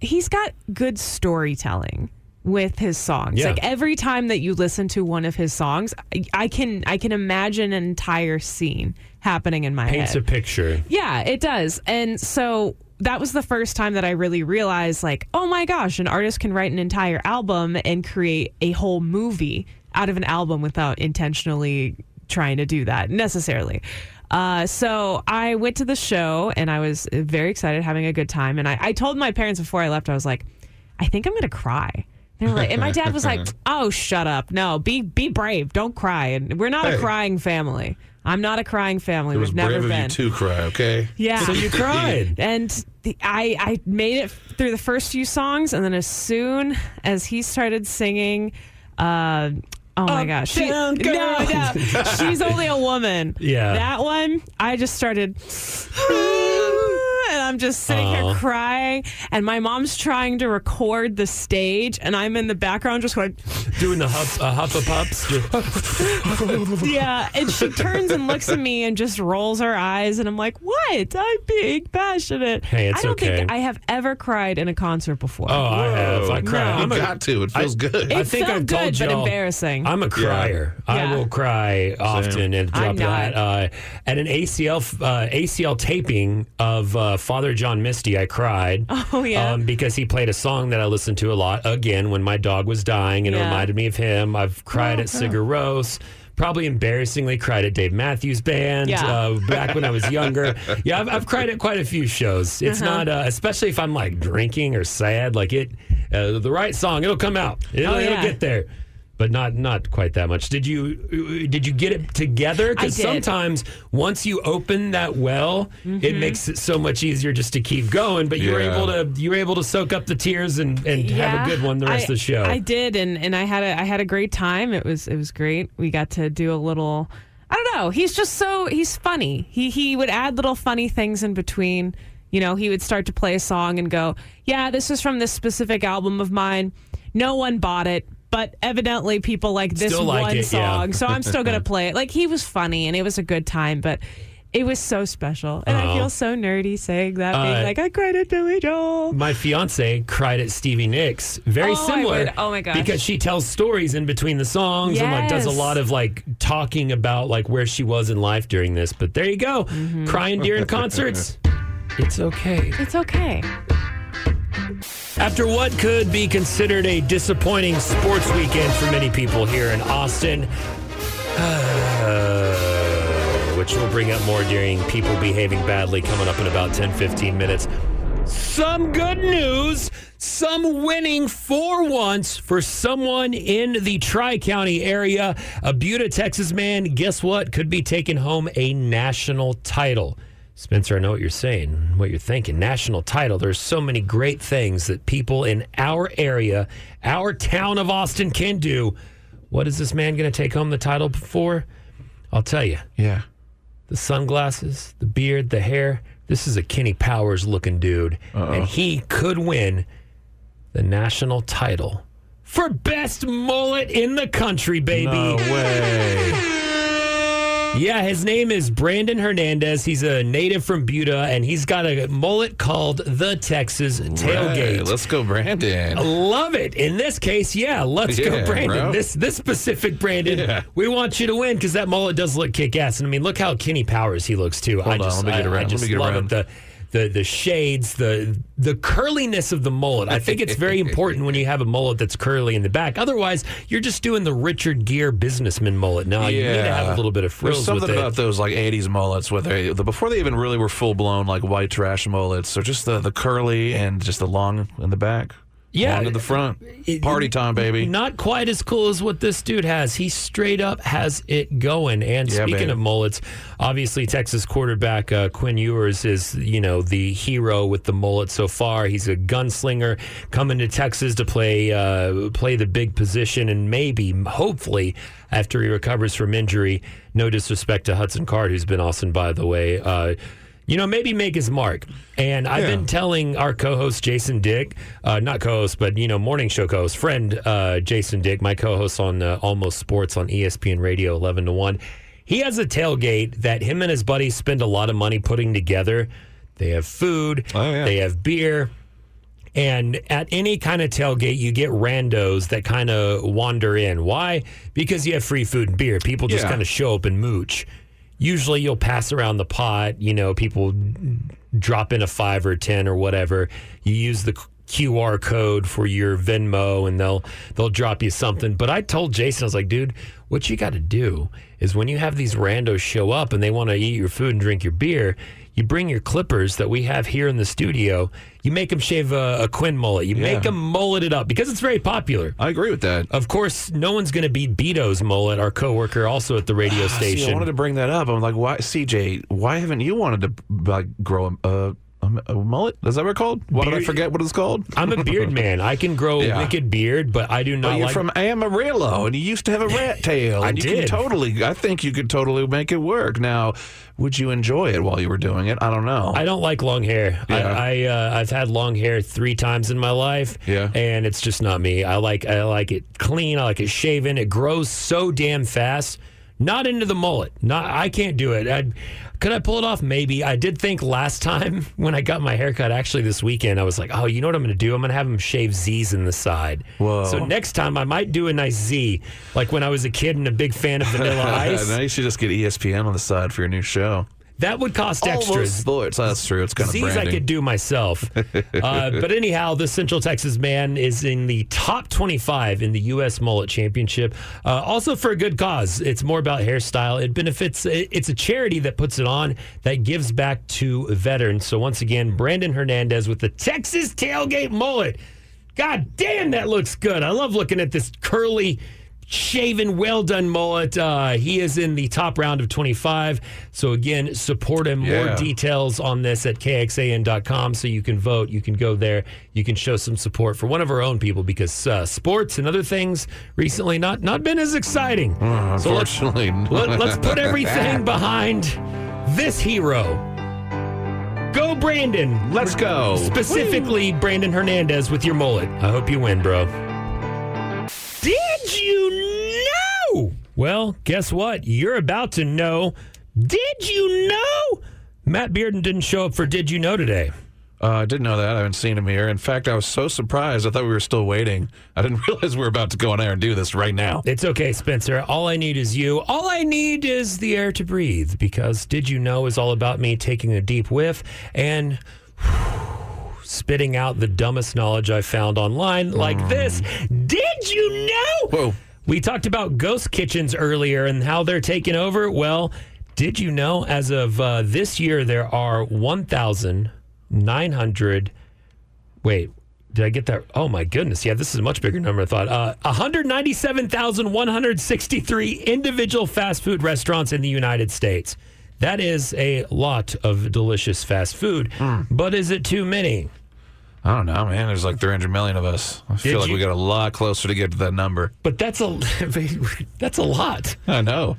He's got good storytelling with his songs. Yeah. Like every time that you listen to one of his songs, I, I can I can imagine an entire scene happening in my Paints head. Paints a picture. Yeah, it does. And so that was the first time that I really realized, like, oh my gosh, an artist can write an entire album and create a whole movie out of an album without intentionally trying to do that necessarily. Uh, so I went to the show and I was very excited, having a good time. And I, I told my parents before I left, I was like, I think I'm going to cry. They were like, and my dad was like, "Oh, shut up! No, be be brave. Don't cry. And we're not a crying family. I'm not a crying family. It was We've never of been. you to cry, okay? Yeah. So you cried. And the, I, I made it through the first few songs, and then as soon as he started singing, uh, oh my gosh, she, Uptown no, no, she's only a woman. Yeah. that one, I just started. And I'm just sitting Aw. here crying, and my mom's trying to record the stage, and I'm in the background just going, Doing the huff, uh, huff of pups. Just- yeah. And she turns and looks at me and just rolls her eyes, and I'm like, "What? I'm being passionate." Hey, it's I don't okay. think I have ever cried in a concert before. Oh, I have. I cry. You I'm a- got to. It feels I- good. I It think felt I've told good, but y'all, embarrassing. I'm a crier. I Yeah. will cry often and drop I'm not. that. Uh, at an ACL f- uh, ACL taping of uh, Father John Misty, I cried. Oh, yeah? um, because he played a song that I listened to a lot. Again, when my dog was dying, and it reminded me of him. I've cried Oh, at Sigur Rós. Probably embarrassingly cried at Dave Matthews Band Yeah. uh, back when I was younger. Yeah, I've, I've cried at quite a few shows. It's Uh-huh. not, uh, especially if I'm like drinking or sad. Like it, uh, the right song, it'll come out. It'll, Oh, it'll get there, but not not quite that much. Did you did you get it together? Because sometimes once you open that well, Mm-hmm. it makes it so much easier just to keep going. But you were able to you were able to soak up the tears and, and have a good one the rest I, of the show. I did, and, and I had a I had a great time. It was it was great. We got to do a little. I don't know. He's just so he's funny. He he would add little funny things in between. You know, he would start to play a song and go, "Yeah, this is from this specific album of mine. No one bought it." But evidently, people like this like one it, yeah. song, so I'm still gonna play it. Like he was funny and it was a good time, but it was so special, and I Oh. feel so nerdy saying that, being Uh, like I cried at Billy Joel. my fiance cried at Stevie Nicks. Very Oh, similar. Oh, my gosh. Because she tells stories in between the songs and like does a lot of like talking about like where she was in life during this. But there you go. Mm-hmm. Crying during concerts. It's okay. It's okay. After what could be considered a disappointing sports weekend for many people here in Austin, uh, which we'll bring up more during people behaving badly coming up in about 10, 15 minutes. Some good news, some winning for once for someone in the Tri County area. A Buda, Texas man, guess what? Could be taking home a national title. Spencer, I know what you're saying, what you're thinking. National title. There's so many great things that people in our area, our town of Austin can do. What is this man going to take home the title for? I'll tell you. Yeah. The sunglasses, the beard, the hair. This is a Kenny Powers looking dude. And he could win the national title for best mullet in the country, baby. No way. Yeah, his name is Brandon Hernandez. He's a native from Buda, and he's got a mullet called the Texas Tailgate. Right, let's go, Brandon. Love it. In this case, yeah, let's go, Brandon. bro. This this specific Brandon, Yeah. we want you to win because that mullet does look kick ass. And I mean, look how Kenny Powers he looks too. I Hold on, just, let me get around. I Let just me get love around. it. The, the the shades, the the curliness of the mullet. I think it's very important when you have a mullet that's curly in the back. Otherwise, you're just doing the Richard Gere businessman mullet. No, you need to have a little bit of frills There's something with it. about those like '80s mullets, where they the, before they even really were full blown like white trash mullets. or just the the curly and just the long in the back. Yeah. in the front. Party time, baby. Not quite as cool as what this dude has. He straight up has it going. And Yeah, speaking babe. of mullets, obviously Texas quarterback uh, Quinn Ewers is, you know, the hero with the mullet so far. He's a gunslinger coming to Texas to play uh, play the big position and maybe, hopefully, after he recovers from injury. No disrespect to Hudson Card, who's been awesome, by the way. Uh, you know, maybe make his mark. And I've been telling our co-host Jason Dick, uh, not co-host, but you know, morning show co-host, friend uh, Jason Dick, my co-host on uh, Almost Sports on ESPN Radio, eleven to one. He has a tailgate that him and his buddies spend a lot of money putting together. They have food, they have beer. And at any kind of tailgate, you get randos that kind of wander in. Why? Because you have free food and beer. People just Yeah. kind of show up and mooch. Usually you'll pass around the pot, you know, people drop in a five or 10 or whatever. You use the QR code for your Venmo and they'll they'll drop you something. But I told Jason, I was like, dude, what you got to do is when you have these randos show up and they want to eat your food and drink your beer, you bring your clippers that we have here in the studio. You make them shave a, a Quinn mullet. You Yeah. make them mullet it up because it's very popular. I agree with that. Of course, no one's going to beat Beto's mullet, our coworker, also at the radio Ah, See, station. I wanted to bring that up. I'm like, why, CJ? Why haven't you wanted to like grow a, a, a mullet? Is that what it's called? Why did I Beard- forget what it's called? I'm a beard man. I can grow Yeah. a wicked beard, but I do not you're like. from Amarillo, and you used to have a rat tail. I and you did. Can totally, I think you could totally make it work. Now, would you enjoy it while you were doing it? I don't know. I don't like long hair. Yeah. I, I uh, I've had long hair three times in my life. Yeah. and it's just not me. I like I like it clean. I like it shaven. It grows so damn fast. Not into the mullet. Not I can't do it. I, could I pull it off? Maybe. I did think last time when I got my haircut, actually this weekend, I was like, oh, you know what I'm going to do? I'm going to have them shave Z's in the side. Whoa. So next time I might do a nice Z, like when I was a kid and a big fan of Vanilla Ice. now you should just get ESPN on the side for your new show. That would cost Almost extras. sports. That's true. It's kind of branding. I could do myself. uh, but anyhow, the Central Texas man is in the top 25 in the U.S. Mullet Championship. Uh, also for a good cause. It's more about hairstyle. It benefits, it's a charity that puts it on that gives back to veterans. So once again, Brandon Hernandez with the Texas Tailgate Mullet. God damn, that looks good. I love looking at this curly, shaven, well done mullet. Uh, he is in the top round of 25. So, again, support him. More details on this at kxan.com so you can vote. You can go there. You can show some support for one of our own people because uh, sports and other things recently not, not been as exciting. Uh, So let's- unfortunately, Let, us put everything behind this hero. Go, Brandon. Let's go. Specifically, Brandon Hernandez with your mullet. I hope you win, bro. Did you know? Well, guess what? You're about to know. Did you know? Matt Bearden didn't show up for Did You Know today. Uh, I didn't know that. I haven't seen him here. In fact, I was so surprised. I thought we were still waiting. I didn't realize we were about to go on air and do this right now. It's okay, Spencer. All I need is you. All I need is the air to breathe because Did You Know is all about me taking a deep whiff and spitting out the dumbest knowledge I found online like this. Did you know? Whoa. We talked about ghost kitchens earlier and how they're taking over. Well, Did you know as of uh, this year there are 1,900 Wait, did I get that? Oh my goodness. Yeah, this is a much bigger number I thought. Uh, 197,163 individual fast food restaurants in the United States. That is a lot of delicious fast food, but is it too many? I don't know, man. There's like 300 million of us. I feel like you- we got a lot closer to get to that number. But that's a that's a lot. I know.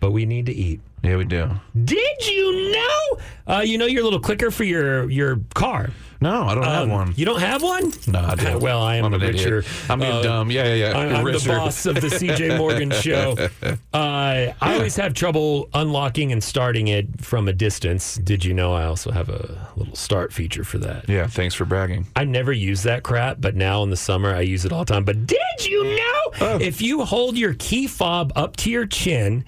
But we need to eat. Yeah, we do. Did you know? Uh, you know your little clicker for your your car. No, I don't have Um, one. You don't have one? No, I don't. well, I am I'm a richer. I'm being dumb. Yeah, yeah, yeah. I- I'm the boss of the CJ Morgan show. Uh, I always have trouble unlocking and starting it from a distance. Did you know I also have a little start feature for that? Yeah, thanks for bragging. I never use that crap, but now in the summer I use it all the time. But did you know Oh. if you hold your key fob up to your chin,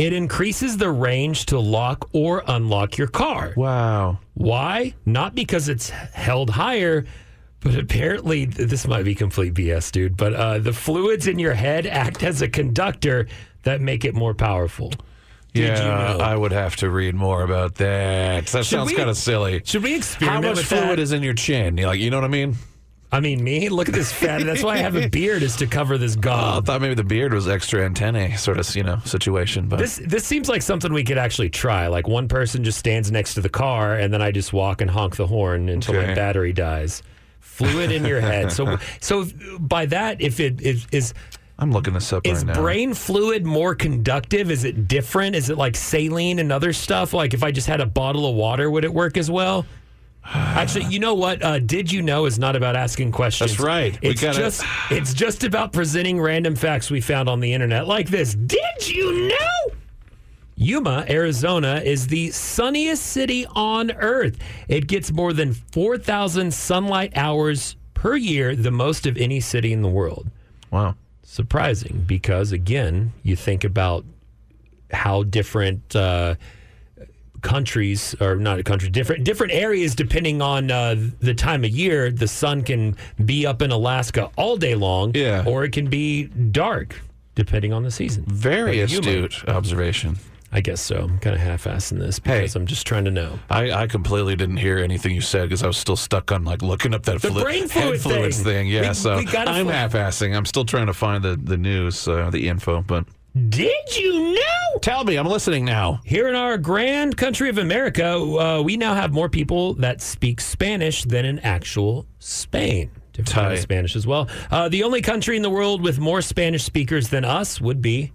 it increases the range to lock or unlock your car? Wow. Why? Not because it's held higher, but apparently this might be complete BS, dude. But uh, the fluids in your head act as a conductor that make it more powerful. Did yeah, you know? I would have to read more about that. That Should sounds kind of silly. Should we experiment? How much fluid that? is in your chin? You like, you know what I mean? I mean, me. Look at this fat. That's why I have a beard is to cover this Oh, I thought maybe the beard was extra antennae sort of, you know, situation. But This this seems like something we could actually try. Like one person just stands next to the car, and then I just walk and honk the horn until my battery dies. Fluid in your head. So so by that, if it is is I'm looking this up is right now. brain fluid more conductive? Is it different? Is it like saline and other stuff? Like if I just had a bottle of water, would it work as well? Actually, you know what? Uh, did you know is not about asking questions. That's right. We It's gotta- just it's just about presenting random facts we found on the internet, like this. Did you know? Yuma, Arizona, is the sunniest city on Earth. It gets more than 4,000 sunlight hours per year, the most of any city in the world. wow. Surprising because, again, you think about how different uh, countries, or not a country, different different areas, depending on uh, the time of year, the sun can be up in Alaska all day long, Yeah. or it can be dark, depending on the season. Very Like astute observation. I guess so. I'm kind of half-assing this because I'm just trying to know. I, I completely didn't hear anything you said because I was still stuck on like looking up that The flu- brain fluid thing. thing. Yeah, We- so we I'm fl- half-assing. I'm still trying to find the the news, uh, the info. But Did you know? tell me, I'm listening now. Here in our grand country of America, uh, we now have more people that speak Spanish than in actual Spain. Different kind of. Spanish as well. Uh, the only country in the world with more Spanish speakers than us would be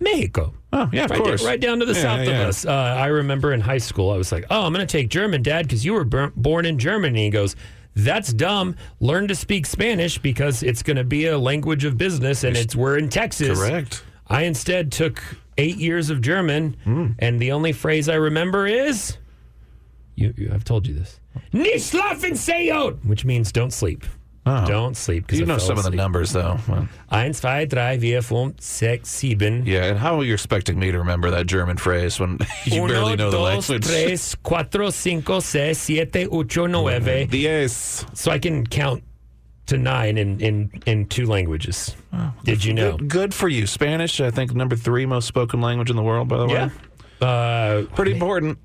Mexico. Oh yeah, of right, course. right down to the Yeah, south yeah. of us. Uh, I remember in high school, I was like, "Oh, I'm going to take German, Dad, because you were bur- born in Germany." He goes, "That's dumb. Learn to speak Spanish because it's going to be a language of business, and it's we're in Texas." Correct. I instead took eight years of German, hmm. and the only phrase I remember is, "You, you I've told you this." Nicht schlafen sehen, which means don't sleep. Oh. Don't sleep. You I know some of the numbers though. Well, Eins, zwei, drei, vier, fünf, sechs, sieben. yeah, and how are you expecting me to remember that German phrase when you Uno, barely know the dos, language? tres, cuatro, cinco, seis, siete, ocho, nueve. Diez. So I can count to nine in, in, in two languages. Did you know? Good, good for you. Spanish, I think, number three most spoken language in the world. By the way, Yeah. Uh, pretty important.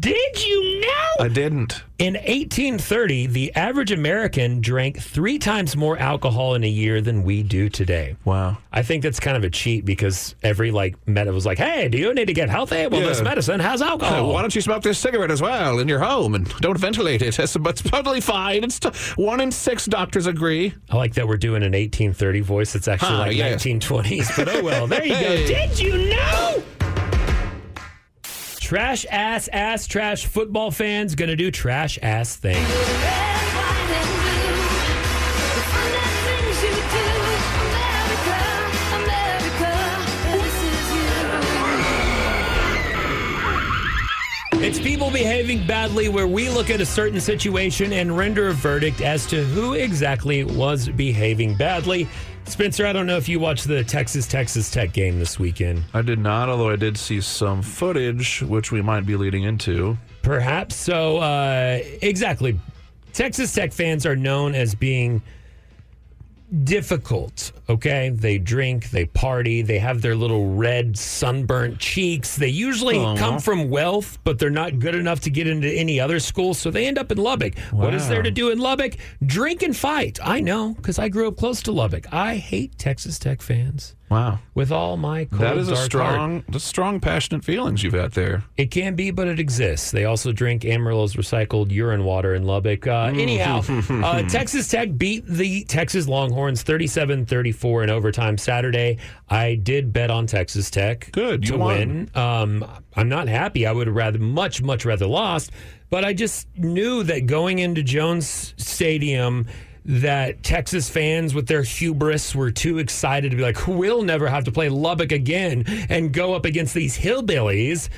Did you know? I didn't. In 1830, the average American drank three times more alcohol in a year than we do today. Wow. I think that's kind of a cheat because every like meta was like, "Hey, do you need to get healthy? Well, Yeah. this medicine has alcohol." Why don't you smoke this cigarette as well in your home and don't ventilate it? It's, it's totally fine. It's t- one in six doctors agree. I like that we're doing an 1830 voice. It's actually Huh, like yeah. 1920s, but oh well. There you Hey. go. Did you know? Trash ass ass trash football fans gonna do trash ass things. It's people behaving badly where we look at a certain situation and render a verdict as to who exactly was behaving badly. Spencer, I don't know if you watched the Texas Texas Tech game this weekend. I did not, although I did see some footage, which we might be leading into. Perhaps so. Uh, exactly. Texas Tech fans are known as being difficult. Okay, they drink, they party, they have their little red sunburnt cheeks. They usually come from wealth, but they're not good enough to get into any other school, so they end up in Lubbock. What is there to do in Lubbock? Drink and fight. I know because I grew up close to Lubbock. I hate Texas Tech fans Wow. with all my cold, That is a strong, heart. strong, passionate feelings you've got there. It can be, but it exists. They also drink Amarillo's recycled urine water in Lubbock. Uh, anyhow, uh, Texas Tech beat the Texas Longhorns 37 34 in overtime Saturday. I did bet on Texas Tech Good, you to win. Um, I'm not happy. I would have rather, much, much rather lost. But I just knew that going into Jones Stadium, that Texas fans with their hubris were too excited to be like, we'll never have to play Lubbock again and go up against these hillbillies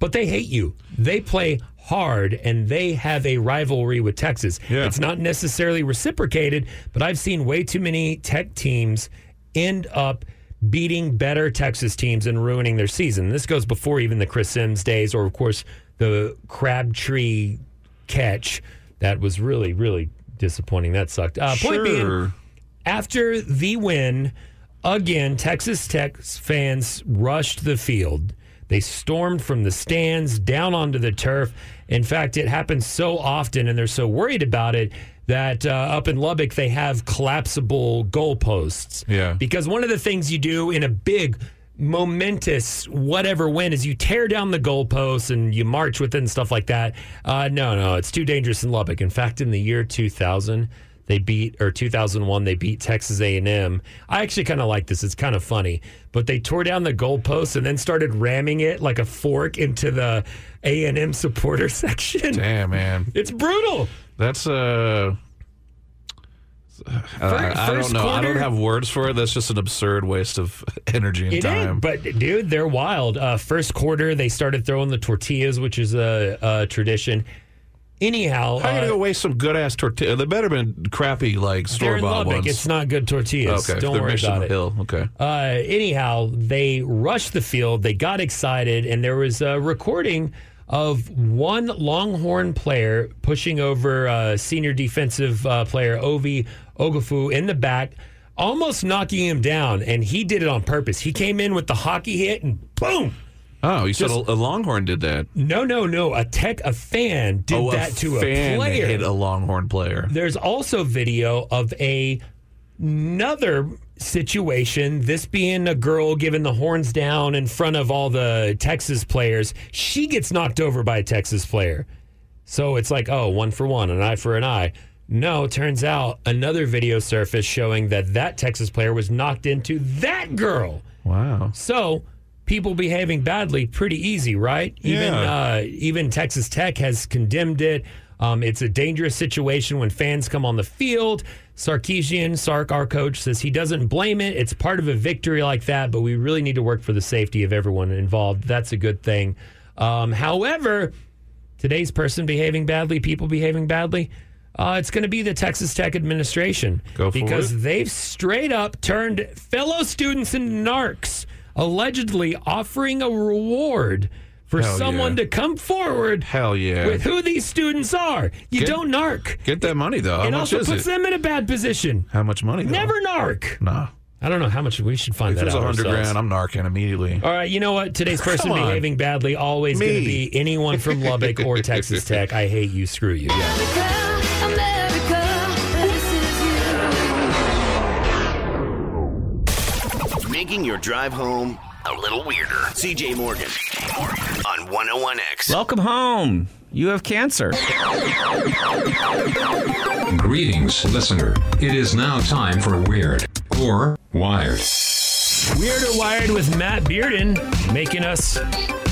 but they hate you. They play hard and they have a rivalry with Texas. Yeah. It's not necessarily reciprocated, but I've seen way too many tech teams end up beating better Texas teams and ruining their season. This goes before even the Chris Simms days or of course the Crabtree catch that was really really disappointing. That sucked. Uh, Point being, after the win, again, Texas Tech fans rushed the field. They stormed from the stands down onto the turf. In fact, it happens so often, and they're so worried about it that uh, up in Lubbock they have collapsible goalposts. Yeah. Because one of the things you do in a big, momentous whatever win is you tear down the goalposts and you march with it and stuff like that. Uh, no, no, it's too dangerous in Lubbock. In fact, in the year 2000, they beat or 2001 they beat Texas A&M. I actually kind of like this. It's kind of funny, but they tore down the goalposts and then started ramming it like a fork into the A&M supporter section. Damn, man. It's brutal. That's uh. I, I don't know. I don't have words for it. That's just an absurd waste of energy and It time. is, but dude, they're wild. Uh, first quarter, they started throwing the tortillas, which is a, a tradition. Anyhow, How are you uh, gonna go waste some good ass tortilla? They better been crappy like store bought ones. It's not good tortillas. okay, Don't they're worry about it. Hill. Okay. Uh, anyhow, they rushed the field. They got excited, and there was a recording of one Longhorn player pushing over uh, senior defensive uh, player Ovie Oghoufo in the back, almost knocking him down. And he did it on purpose. He came in with the hockey hit, and boom. Oh, you said a, a Longhorn did that. No, no, no. A tech, a fan did oh, that a to a player. hit a Longhorn player. There's also video of a another situation. This being a girl giving the horns down in front of all the Texas players. She gets knocked over by a Texas player. So it's like, oh, one for one, an eye for an eye. No, turns out another video surfaced showing that that Texas player was knocked into that girl. Wow. So people behaving badly, pretty easy, right? Even Yeah. uh, even Texas Tech has condemned it. Um, it's a dangerous situation when fans come on the field. Sarkisian, Sark, our coach, says he doesn't blame it. It's part of a victory like that, but we really need to work for the safety of everyone involved. That's a good thing. Um, however, today's person behaving badly, people behaving badly, uh, it's going to be the Texas Tech administration Go for because it. they've straight up turned fellow students into narcs, allegedly offering a reward for Hell someone yeah. to come forward Hell yeah. with who these students are. You Get- don't narc. Get that money though. How it much also is puts it? them in a bad position. How much money? Though? Never narc. Nah. I don't know how much we should find If that it's out a hundred ourselves. grand, I'm narking immediately. All right, you know what? Today's person behaving badly always going to be anyone from Lubbock or Texas Tech. I hate you. Screw you. Making your drive home a little weirder. CJ Morgan. On 101X. Welcome home. You have cancer. Greetings, listener. It is now time for Weird or Wired. Weird or Wired with Matt Bearden, making us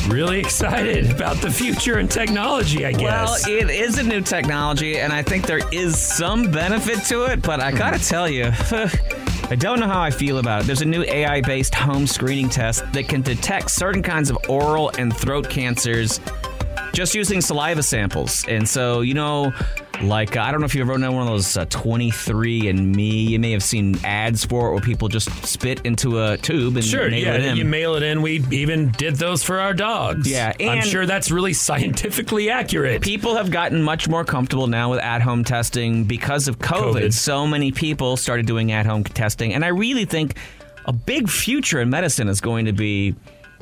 really excited about the future and technology, I guess. Well, it is a new technology, and I think there is some benefit to it, but I gotta tell you, I don't know how I feel about it. There's a new AI based home screening test that can detect certain kinds of oral and throat cancers just using saliva samples. And so, you know, Like uh, I don't know if you've ever known one of those uh, 23 and Me. You may have seen ads for it where people just spit into a tube and Sure, mail yeah, it in. you mail it in. We even did those for our dogs. Yeah, I'm sure that's really scientifically accurate. People have gotten much more comfortable now with at home testing because of COVID. COVID. So many people started doing at home testing. And I really think a big future in medicine is going to be,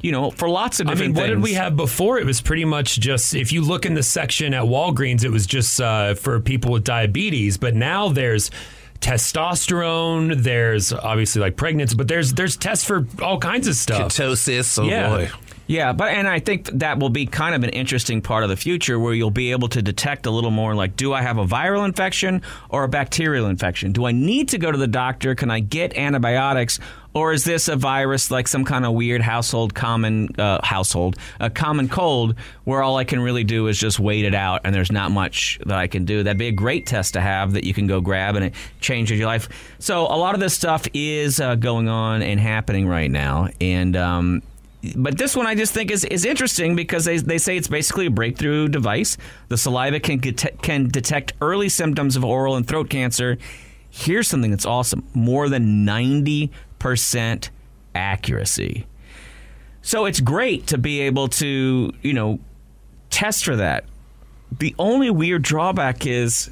you know, for lots of I mean, what things. did we have before? It was pretty much just if you look in the section at Walgreens, it was just uh, for people with diabetes. But now there's testosterone. There's obviously like pregnancy, but there's there's tests for all kinds of stuff. Ketosis. Oh Yeah. boy. Yeah, but and I think that will be kind of an interesting part of the future where you'll be able to detect a little more like do I have a viral infection or a bacterial infection? Do I need to go to the doctor? Can I get antibiotics or is this a virus like some kind of weird household common uh, household a common cold where all I can really do is just wait it out and there's not much that I can do? That'd be a great test to have that you can go grab and it changes your life. So a lot of this stuff is uh, going on and happening right now and um, but this one I just think is, is interesting because they, they say it's basically a breakthrough device. The saliva can get, can detect early symptoms of oral and throat cancer. Here's something that's awesome: more than ninety percent accuracy. So it's great to be able to you know test for that. The only weird drawback is,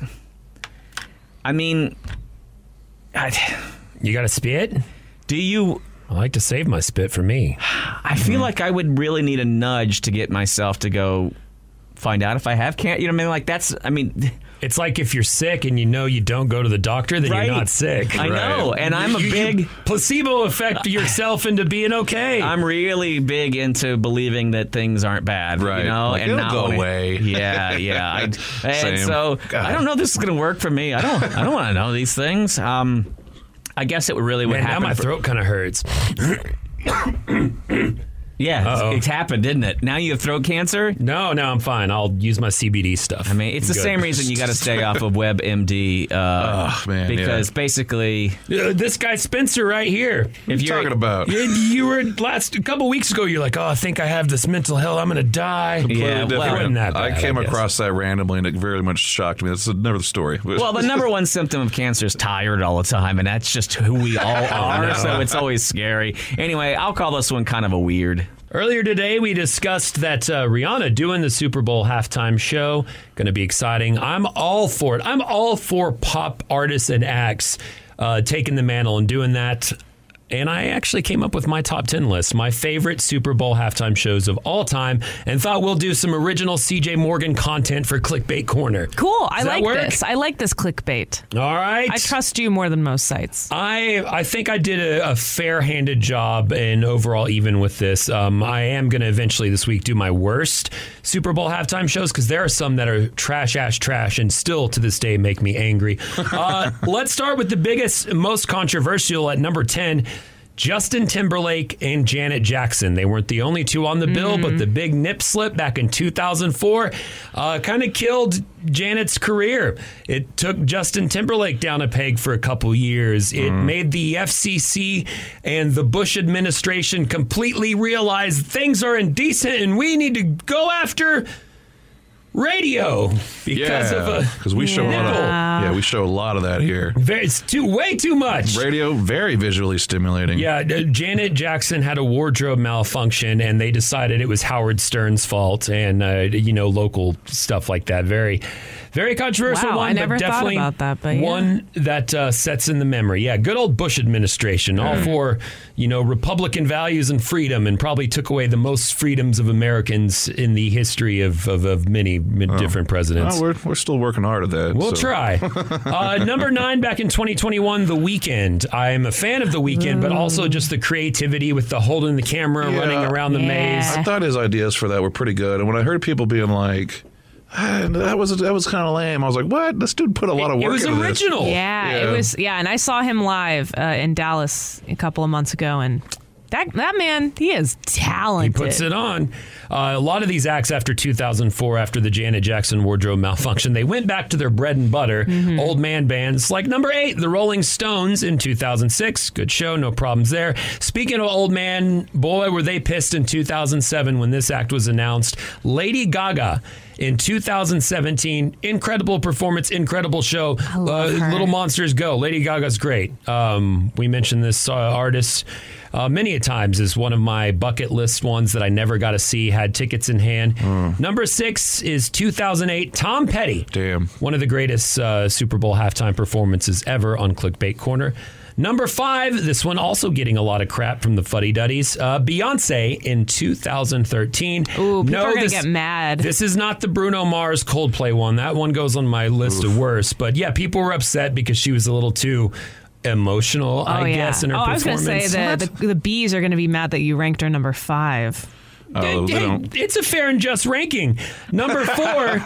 I mean, I, You got to spit? do you I like to save my spit for me. I feel mm-hmm. like I would really need a nudge to get myself to go find out if I have cancer. You know what I mean? Like that's. I mean, It's like if you're sick and you know you don't go to the doctor, then Right. you're not sick. I know, and I'm a You- you big- placebo effect yourself into being okay. I'm really big into believing that things aren't bad. Right. You know, Like, and it'll not go wanna- away. Yeah, yeah. I, and Same. so God. I don't know if this is going to work for me. I don't. I don't want to know these things. Um, I guess it really would Man, now my for- throat kind of hurts. Yeah, it's, it's happened, didn't it? Now you have throat cancer. No, no, I'm fine. I'll use my CBD stuff. I mean, it's the Good. same reason you got to stay off of WebMD. Uh, Oh, man, because yeah. basically, Uh, this guy Spencer right here. if you you're talking about? You, you were last a couple weeks ago. You're like, oh, I think I have this mental hell. I'm gonna die. Completely Yeah, well- different. Wasn't that I came I across that randomly and it very much shocked me. That's another story. Well, the number one symptom of cancer is tired all the time, and that's just who we all are. So it's always scary. Anyway, I'll call this one kind of a weird. Earlier today, we discussed that uh, Rihanna doing the Super Bowl halftime show going to be exciting. I'm all for it. I'm all for pop artists and acts uh, taking the mantle and doing that. And I actually came up with my top 10 list, my favorite Super Bowl halftime shows of all time, and thought we'll do some original CJ Morgan content for Clickbait Corner. Cool. I Does that like work? this. I like this clickbait. All right. I trust you more than most sites. I I think I did a, a fair-handed job and overall even with this. Um, I am going to eventually this week do my worst Super Bowl halftime shows because there are some that are trash, ash, trash, and still to this day make me angry. Uh, let's start with the biggest, most controversial at number ten. Justin Timberlake and Janet Jackson. They weren't the only two on the bill, but the big nip slip back in 2004 uh, kind of killed Janet's career. It took Justin Timberlake down a peg for a couple years. It made the FCC and the Bush administration completely realize things are indecent and we need to go after radio because of a because we show a lot of yeah we show a lot of that here. very, it's too way too much. Radio very visually stimulating. Yeah, uh, Janet Jackson had a wardrobe malfunction, and they decided it was Howard Stern's fault, and uh, you know local stuff like that. Very, very controversial Wow, one, I never but thought definitely about that, but yeah. one that uh, sets in the memory. Yeah, good old Bush administration, all for you know Republican values and freedom, and probably took away the most freedoms of Americans in the history of of, of many, many different presidents. Oh, we're, we're still working hard at that. We'll so. try. Uh, number nine back in 2021, The Weeknd. I'm a fan of The Weeknd, but also just the creativity with the holding the camera, Yeah. running around the Yeah. maze. I thought his ideas for that were pretty good, and when I heard people being like. "Ah, that was that was kind of lame. I was like, "What? This dude put a lot of work." It was into this." original. Yeah, Yeah. it was. Yeah, and I saw him live uh, in Dallas a couple of months ago, and that that man, he is talented. He puts it on. Uh, a lot of these acts after 2004, after the Janet Jackson wardrobe malfunction, they went back to their bread and butter, old man bands like number eight, the Rolling Stones in 2006. Good show, no problems there. Speaking of old man, boy, were they pissed in 2007 when this act was announced. Lady Gaga in 2017. Incredible performance, incredible show. her. Little Monsters Go. Lady Gaga's great. Um, we mentioned this uh, artist uh, many a times is one of my bucket list ones that I never got to see. Had tickets in hand. Number six is 2008. Tom Petty. Damn. One of the greatest uh, Super Bowl halftime performances ever on Clickbait Corner. Number five, this one also getting a lot of crap from the Fuddy Duddies. Uh, Beyonce in 2013. Ooh, people are gonna this, get mad. This is not the Bruno Mars Coldplay one. That one goes on my list of worst. But yeah, people were upset because she was a little too emotional, Oh I yeah. guess, in her oh, I was performance. gonna say the, the the bees are gonna be mad that you ranked her number five. Oh, they Hey, don't. it's a fair and just ranking. Number four,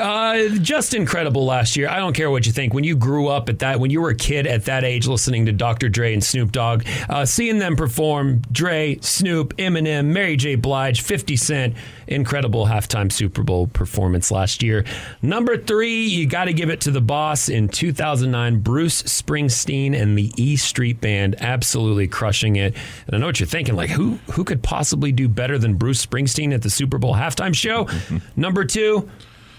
uh, just incredible last year. I don't care what you think. When you grew up at that, when you were a kid at that age, listening to Dr. Dre and Snoop Dogg, uh, seeing them perform, Dre, Snoop, Eminem, Mary J. Blige, 50 Cent, incredible halftime Super Bowl performance last year. Number three, you got to give it to the boss in 2009, Bruce Springsteen and the E Street Band, absolutely crushing it. And I know what you're thinking, like who who could possibly do better than Bruce Springsteen at the Super Bowl halftime show? Number two,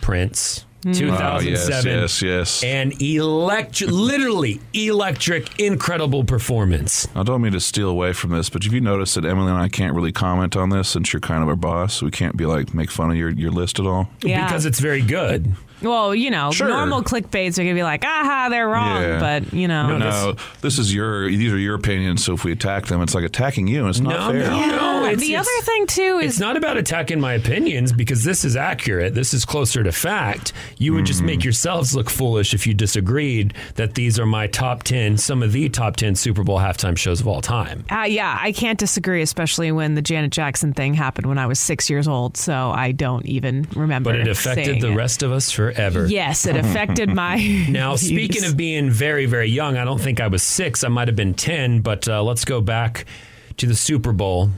Prince. Mm. Oh, 2007 yes, yes, yes. and electric literally electric incredible performance I don't mean to steal away from this, but have you noticed that Emily and I can't really comment on this since you're kind of our boss? We can't be like make fun of your, your list at all. Yeah. because it's very good Well, you know, Sure. normal clickbaits are gonna be like, aha, they're wrong. Yeah. But you know, No, this is your these are your opinions. So if we attack them, it's like attacking you. It's not No, fair. no, no. It's, the it's- other thing too is it's not about attacking my opinions because this is accurate. This is closer to fact. You would just make yourselves look foolish if you disagreed that these are my top 10, some of the top 10 Super Bowl halftime shows of all time. Uh, yeah, I can't disagree, especially when the Janet Jackson thing happened when I was six years old. So I don't even remember. But it affected the it. rest of us forever. Yes, it affected my. Now, speaking of being very, very young, I don't think I was six. I might have been 10, but uh, let's go back to the Super Bowl.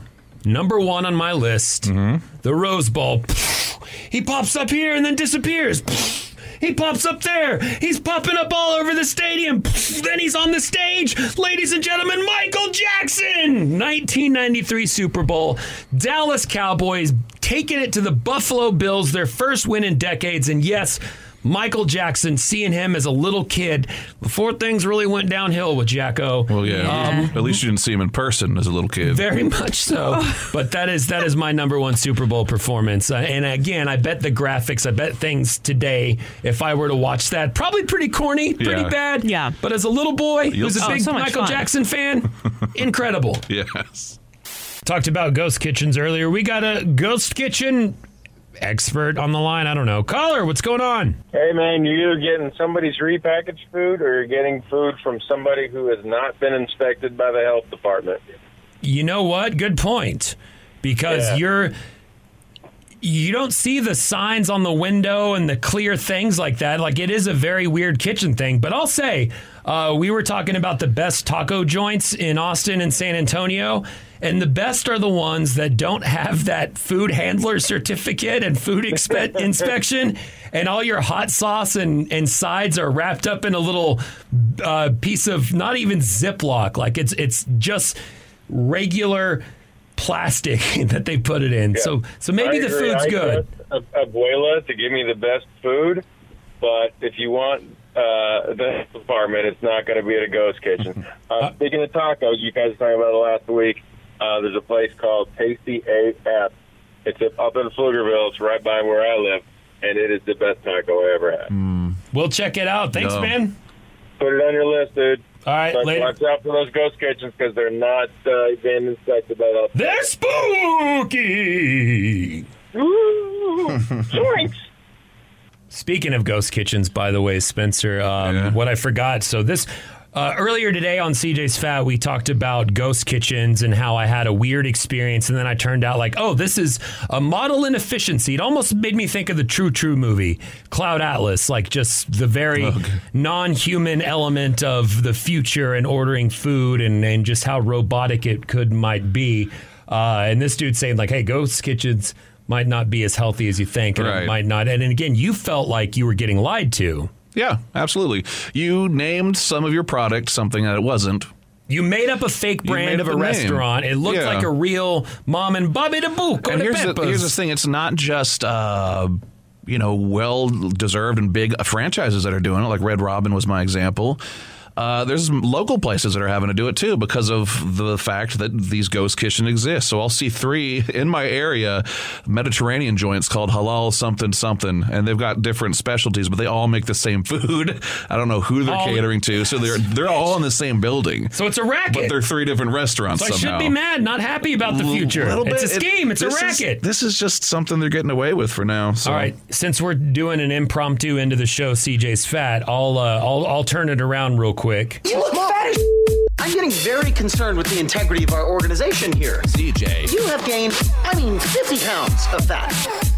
Number one on my list, the Rose Bowl. He pops up here and then disappears. He pops up there. He's popping up all over the stadium. Then he's on the stage. Ladies and gentlemen, Michael Jackson. 1993 Super Bowl. Dallas Cowboys taking it to the Buffalo Bills, their first win in decades. And yes, Michael Jackson, seeing him as a little kid before things really went downhill with Jacko. Well, yeah. At least you didn't see him in person as a little kid. Very much so. but that is that is my number one Super Bowl performance. Uh, and again, I bet the graphics, I bet things today, if I were to watch that, probably pretty corny, pretty Yeah. bad. Yeah. But as a little boy You'll who's a see. big Oh, so Michael fun. Jackson fan, incredible. Yes. Talked about ghost kitchens earlier. We got a ghost kitchen expert on the line. I don't know. Caller, what's going on? Hey man, you're either getting somebody's repackaged food or you're getting food from somebody who has not been inspected by the health department. You know what? Good point. Because Yeah. you're you don't see the signs on the window and the clear things like that. Like it is a very weird kitchen thing. But I'll say, uh, we were talking about the best taco joints in Austin and San Antonio. And the best are the ones that don't have that food handler certificate and food expe- inspection. And all your hot sauce and, and sides are wrapped up in a little uh, piece of not even Ziploc. Like it's it's just regular plastic that they put it in. So so maybe I the agree. food's I good. A- Abuela to give me the best food, but if you want uh, the health department, it's not going to be at a ghost kitchen. Uh, speaking of tacos, you guys were talking about it last week. Uh, there's a place called Tasty AF. It's up in Pflugerville. It's right by where I live, and it is the best taco I ever had. We'll check it out. Thanks, No. man. Put it on your list, dude. All right, But later. watch out for those ghost kitchens because they're not uh, being inspected by the. They're spooky. Ooh. Speaking of ghost kitchens, by the way, Spencer, um, what I forgot. So this uh, earlier today on CJ's Fat, we talked about ghost kitchens and how I had a weird experience, and then I turned out like, oh, this is a model in efficiency. It almost made me think of the True True movie, Cloud Atlas, like just the very non-human element of the future and ordering food and and just how robotic it could might be. Uh, and this dude saying like, hey, ghost kitchens might not be as healthy as you think, and it Right. might not. And, and again, you felt like you were getting lied to. Yeah, absolutely. You named some of your product something that it wasn't. You made up a fake brand of a the name. restaurant. It looked Yeah. like a real mom and Bobby the Book. And here's the, here's the thing: it's not just uh, you know, well deserved and big franchises that are doing it. Like Red Robin was my example. Uh, there's local places that are having to do it too because of the fact that these ghost kitchens exist. So I'll see three in my area Mediterranean joints called Halal something something, and they've got different specialties, but they all make the same food. I don't know who they're Oh, catering to, so they're they're all in the same building. So it's a racket. But they're three different restaurants. So I somehow. should be mad, not happy about the future. little It's a bit. It- scheme. it's a this is- racket. this is just something they're getting away with for now. So. All right, since we're doing an impromptu end of the show, CJ's fat. I'll uh, I'll I'll turn it around real quick. You look fat as I'm getting very concerned with the integrity of our organization here. CJ. You have gained, I mean, 50 pounds of fat.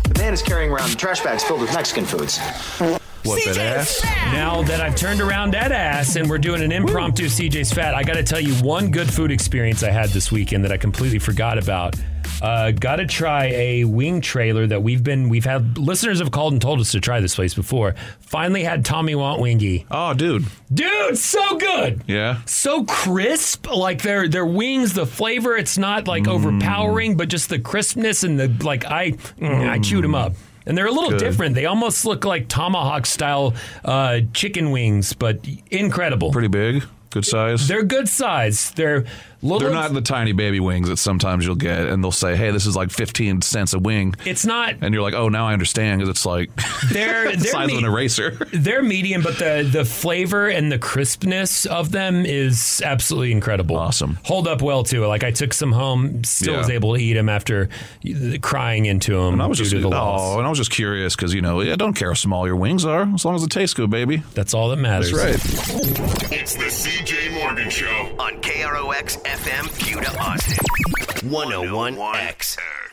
The man is carrying around trash bags filled with Mexican foods. What that ass? Now that I've turned around that ass and we're doing an impromptu CJ's Fat, I got to tell you one good food experience I had this weekend that I completely forgot about. Uh, got to try a wing trailer that we've been we've had listeners have called and told us to try this place before. Finally had Tommy Want Wingy. Oh, dude, dude, so good. Yeah. So crisp, like their their wings, the flavor. It's not like Mm. overpowering, but just the crispness and the like. I mm, I chewed them up. And they're a little Good. different. They almost look like tomahawk style uh, chicken wings, but incredible. Pretty big, good size. They're good size. They're little. They're not the tiny baby wings that sometimes you'll get, and they'll say, "Hey, this is like 15 cents a wing," It's not. and you're like, "Oh, now I understand," because it's like They're the they're size of an eraser. They're medium, but the the flavor and the crispness of them is absolutely incredible. Awesome. Hold up well too. Like I took some home, still Yeah. was able to eat them after crying into them And I was due just, to the oh, loss. and I was just curious because you know, I don't care how small your wings are, as long as it tastes good, baby. That's all that matters. That's right. It's the CJ Morgan Show on KROX FM, Buda, Austin. 101X.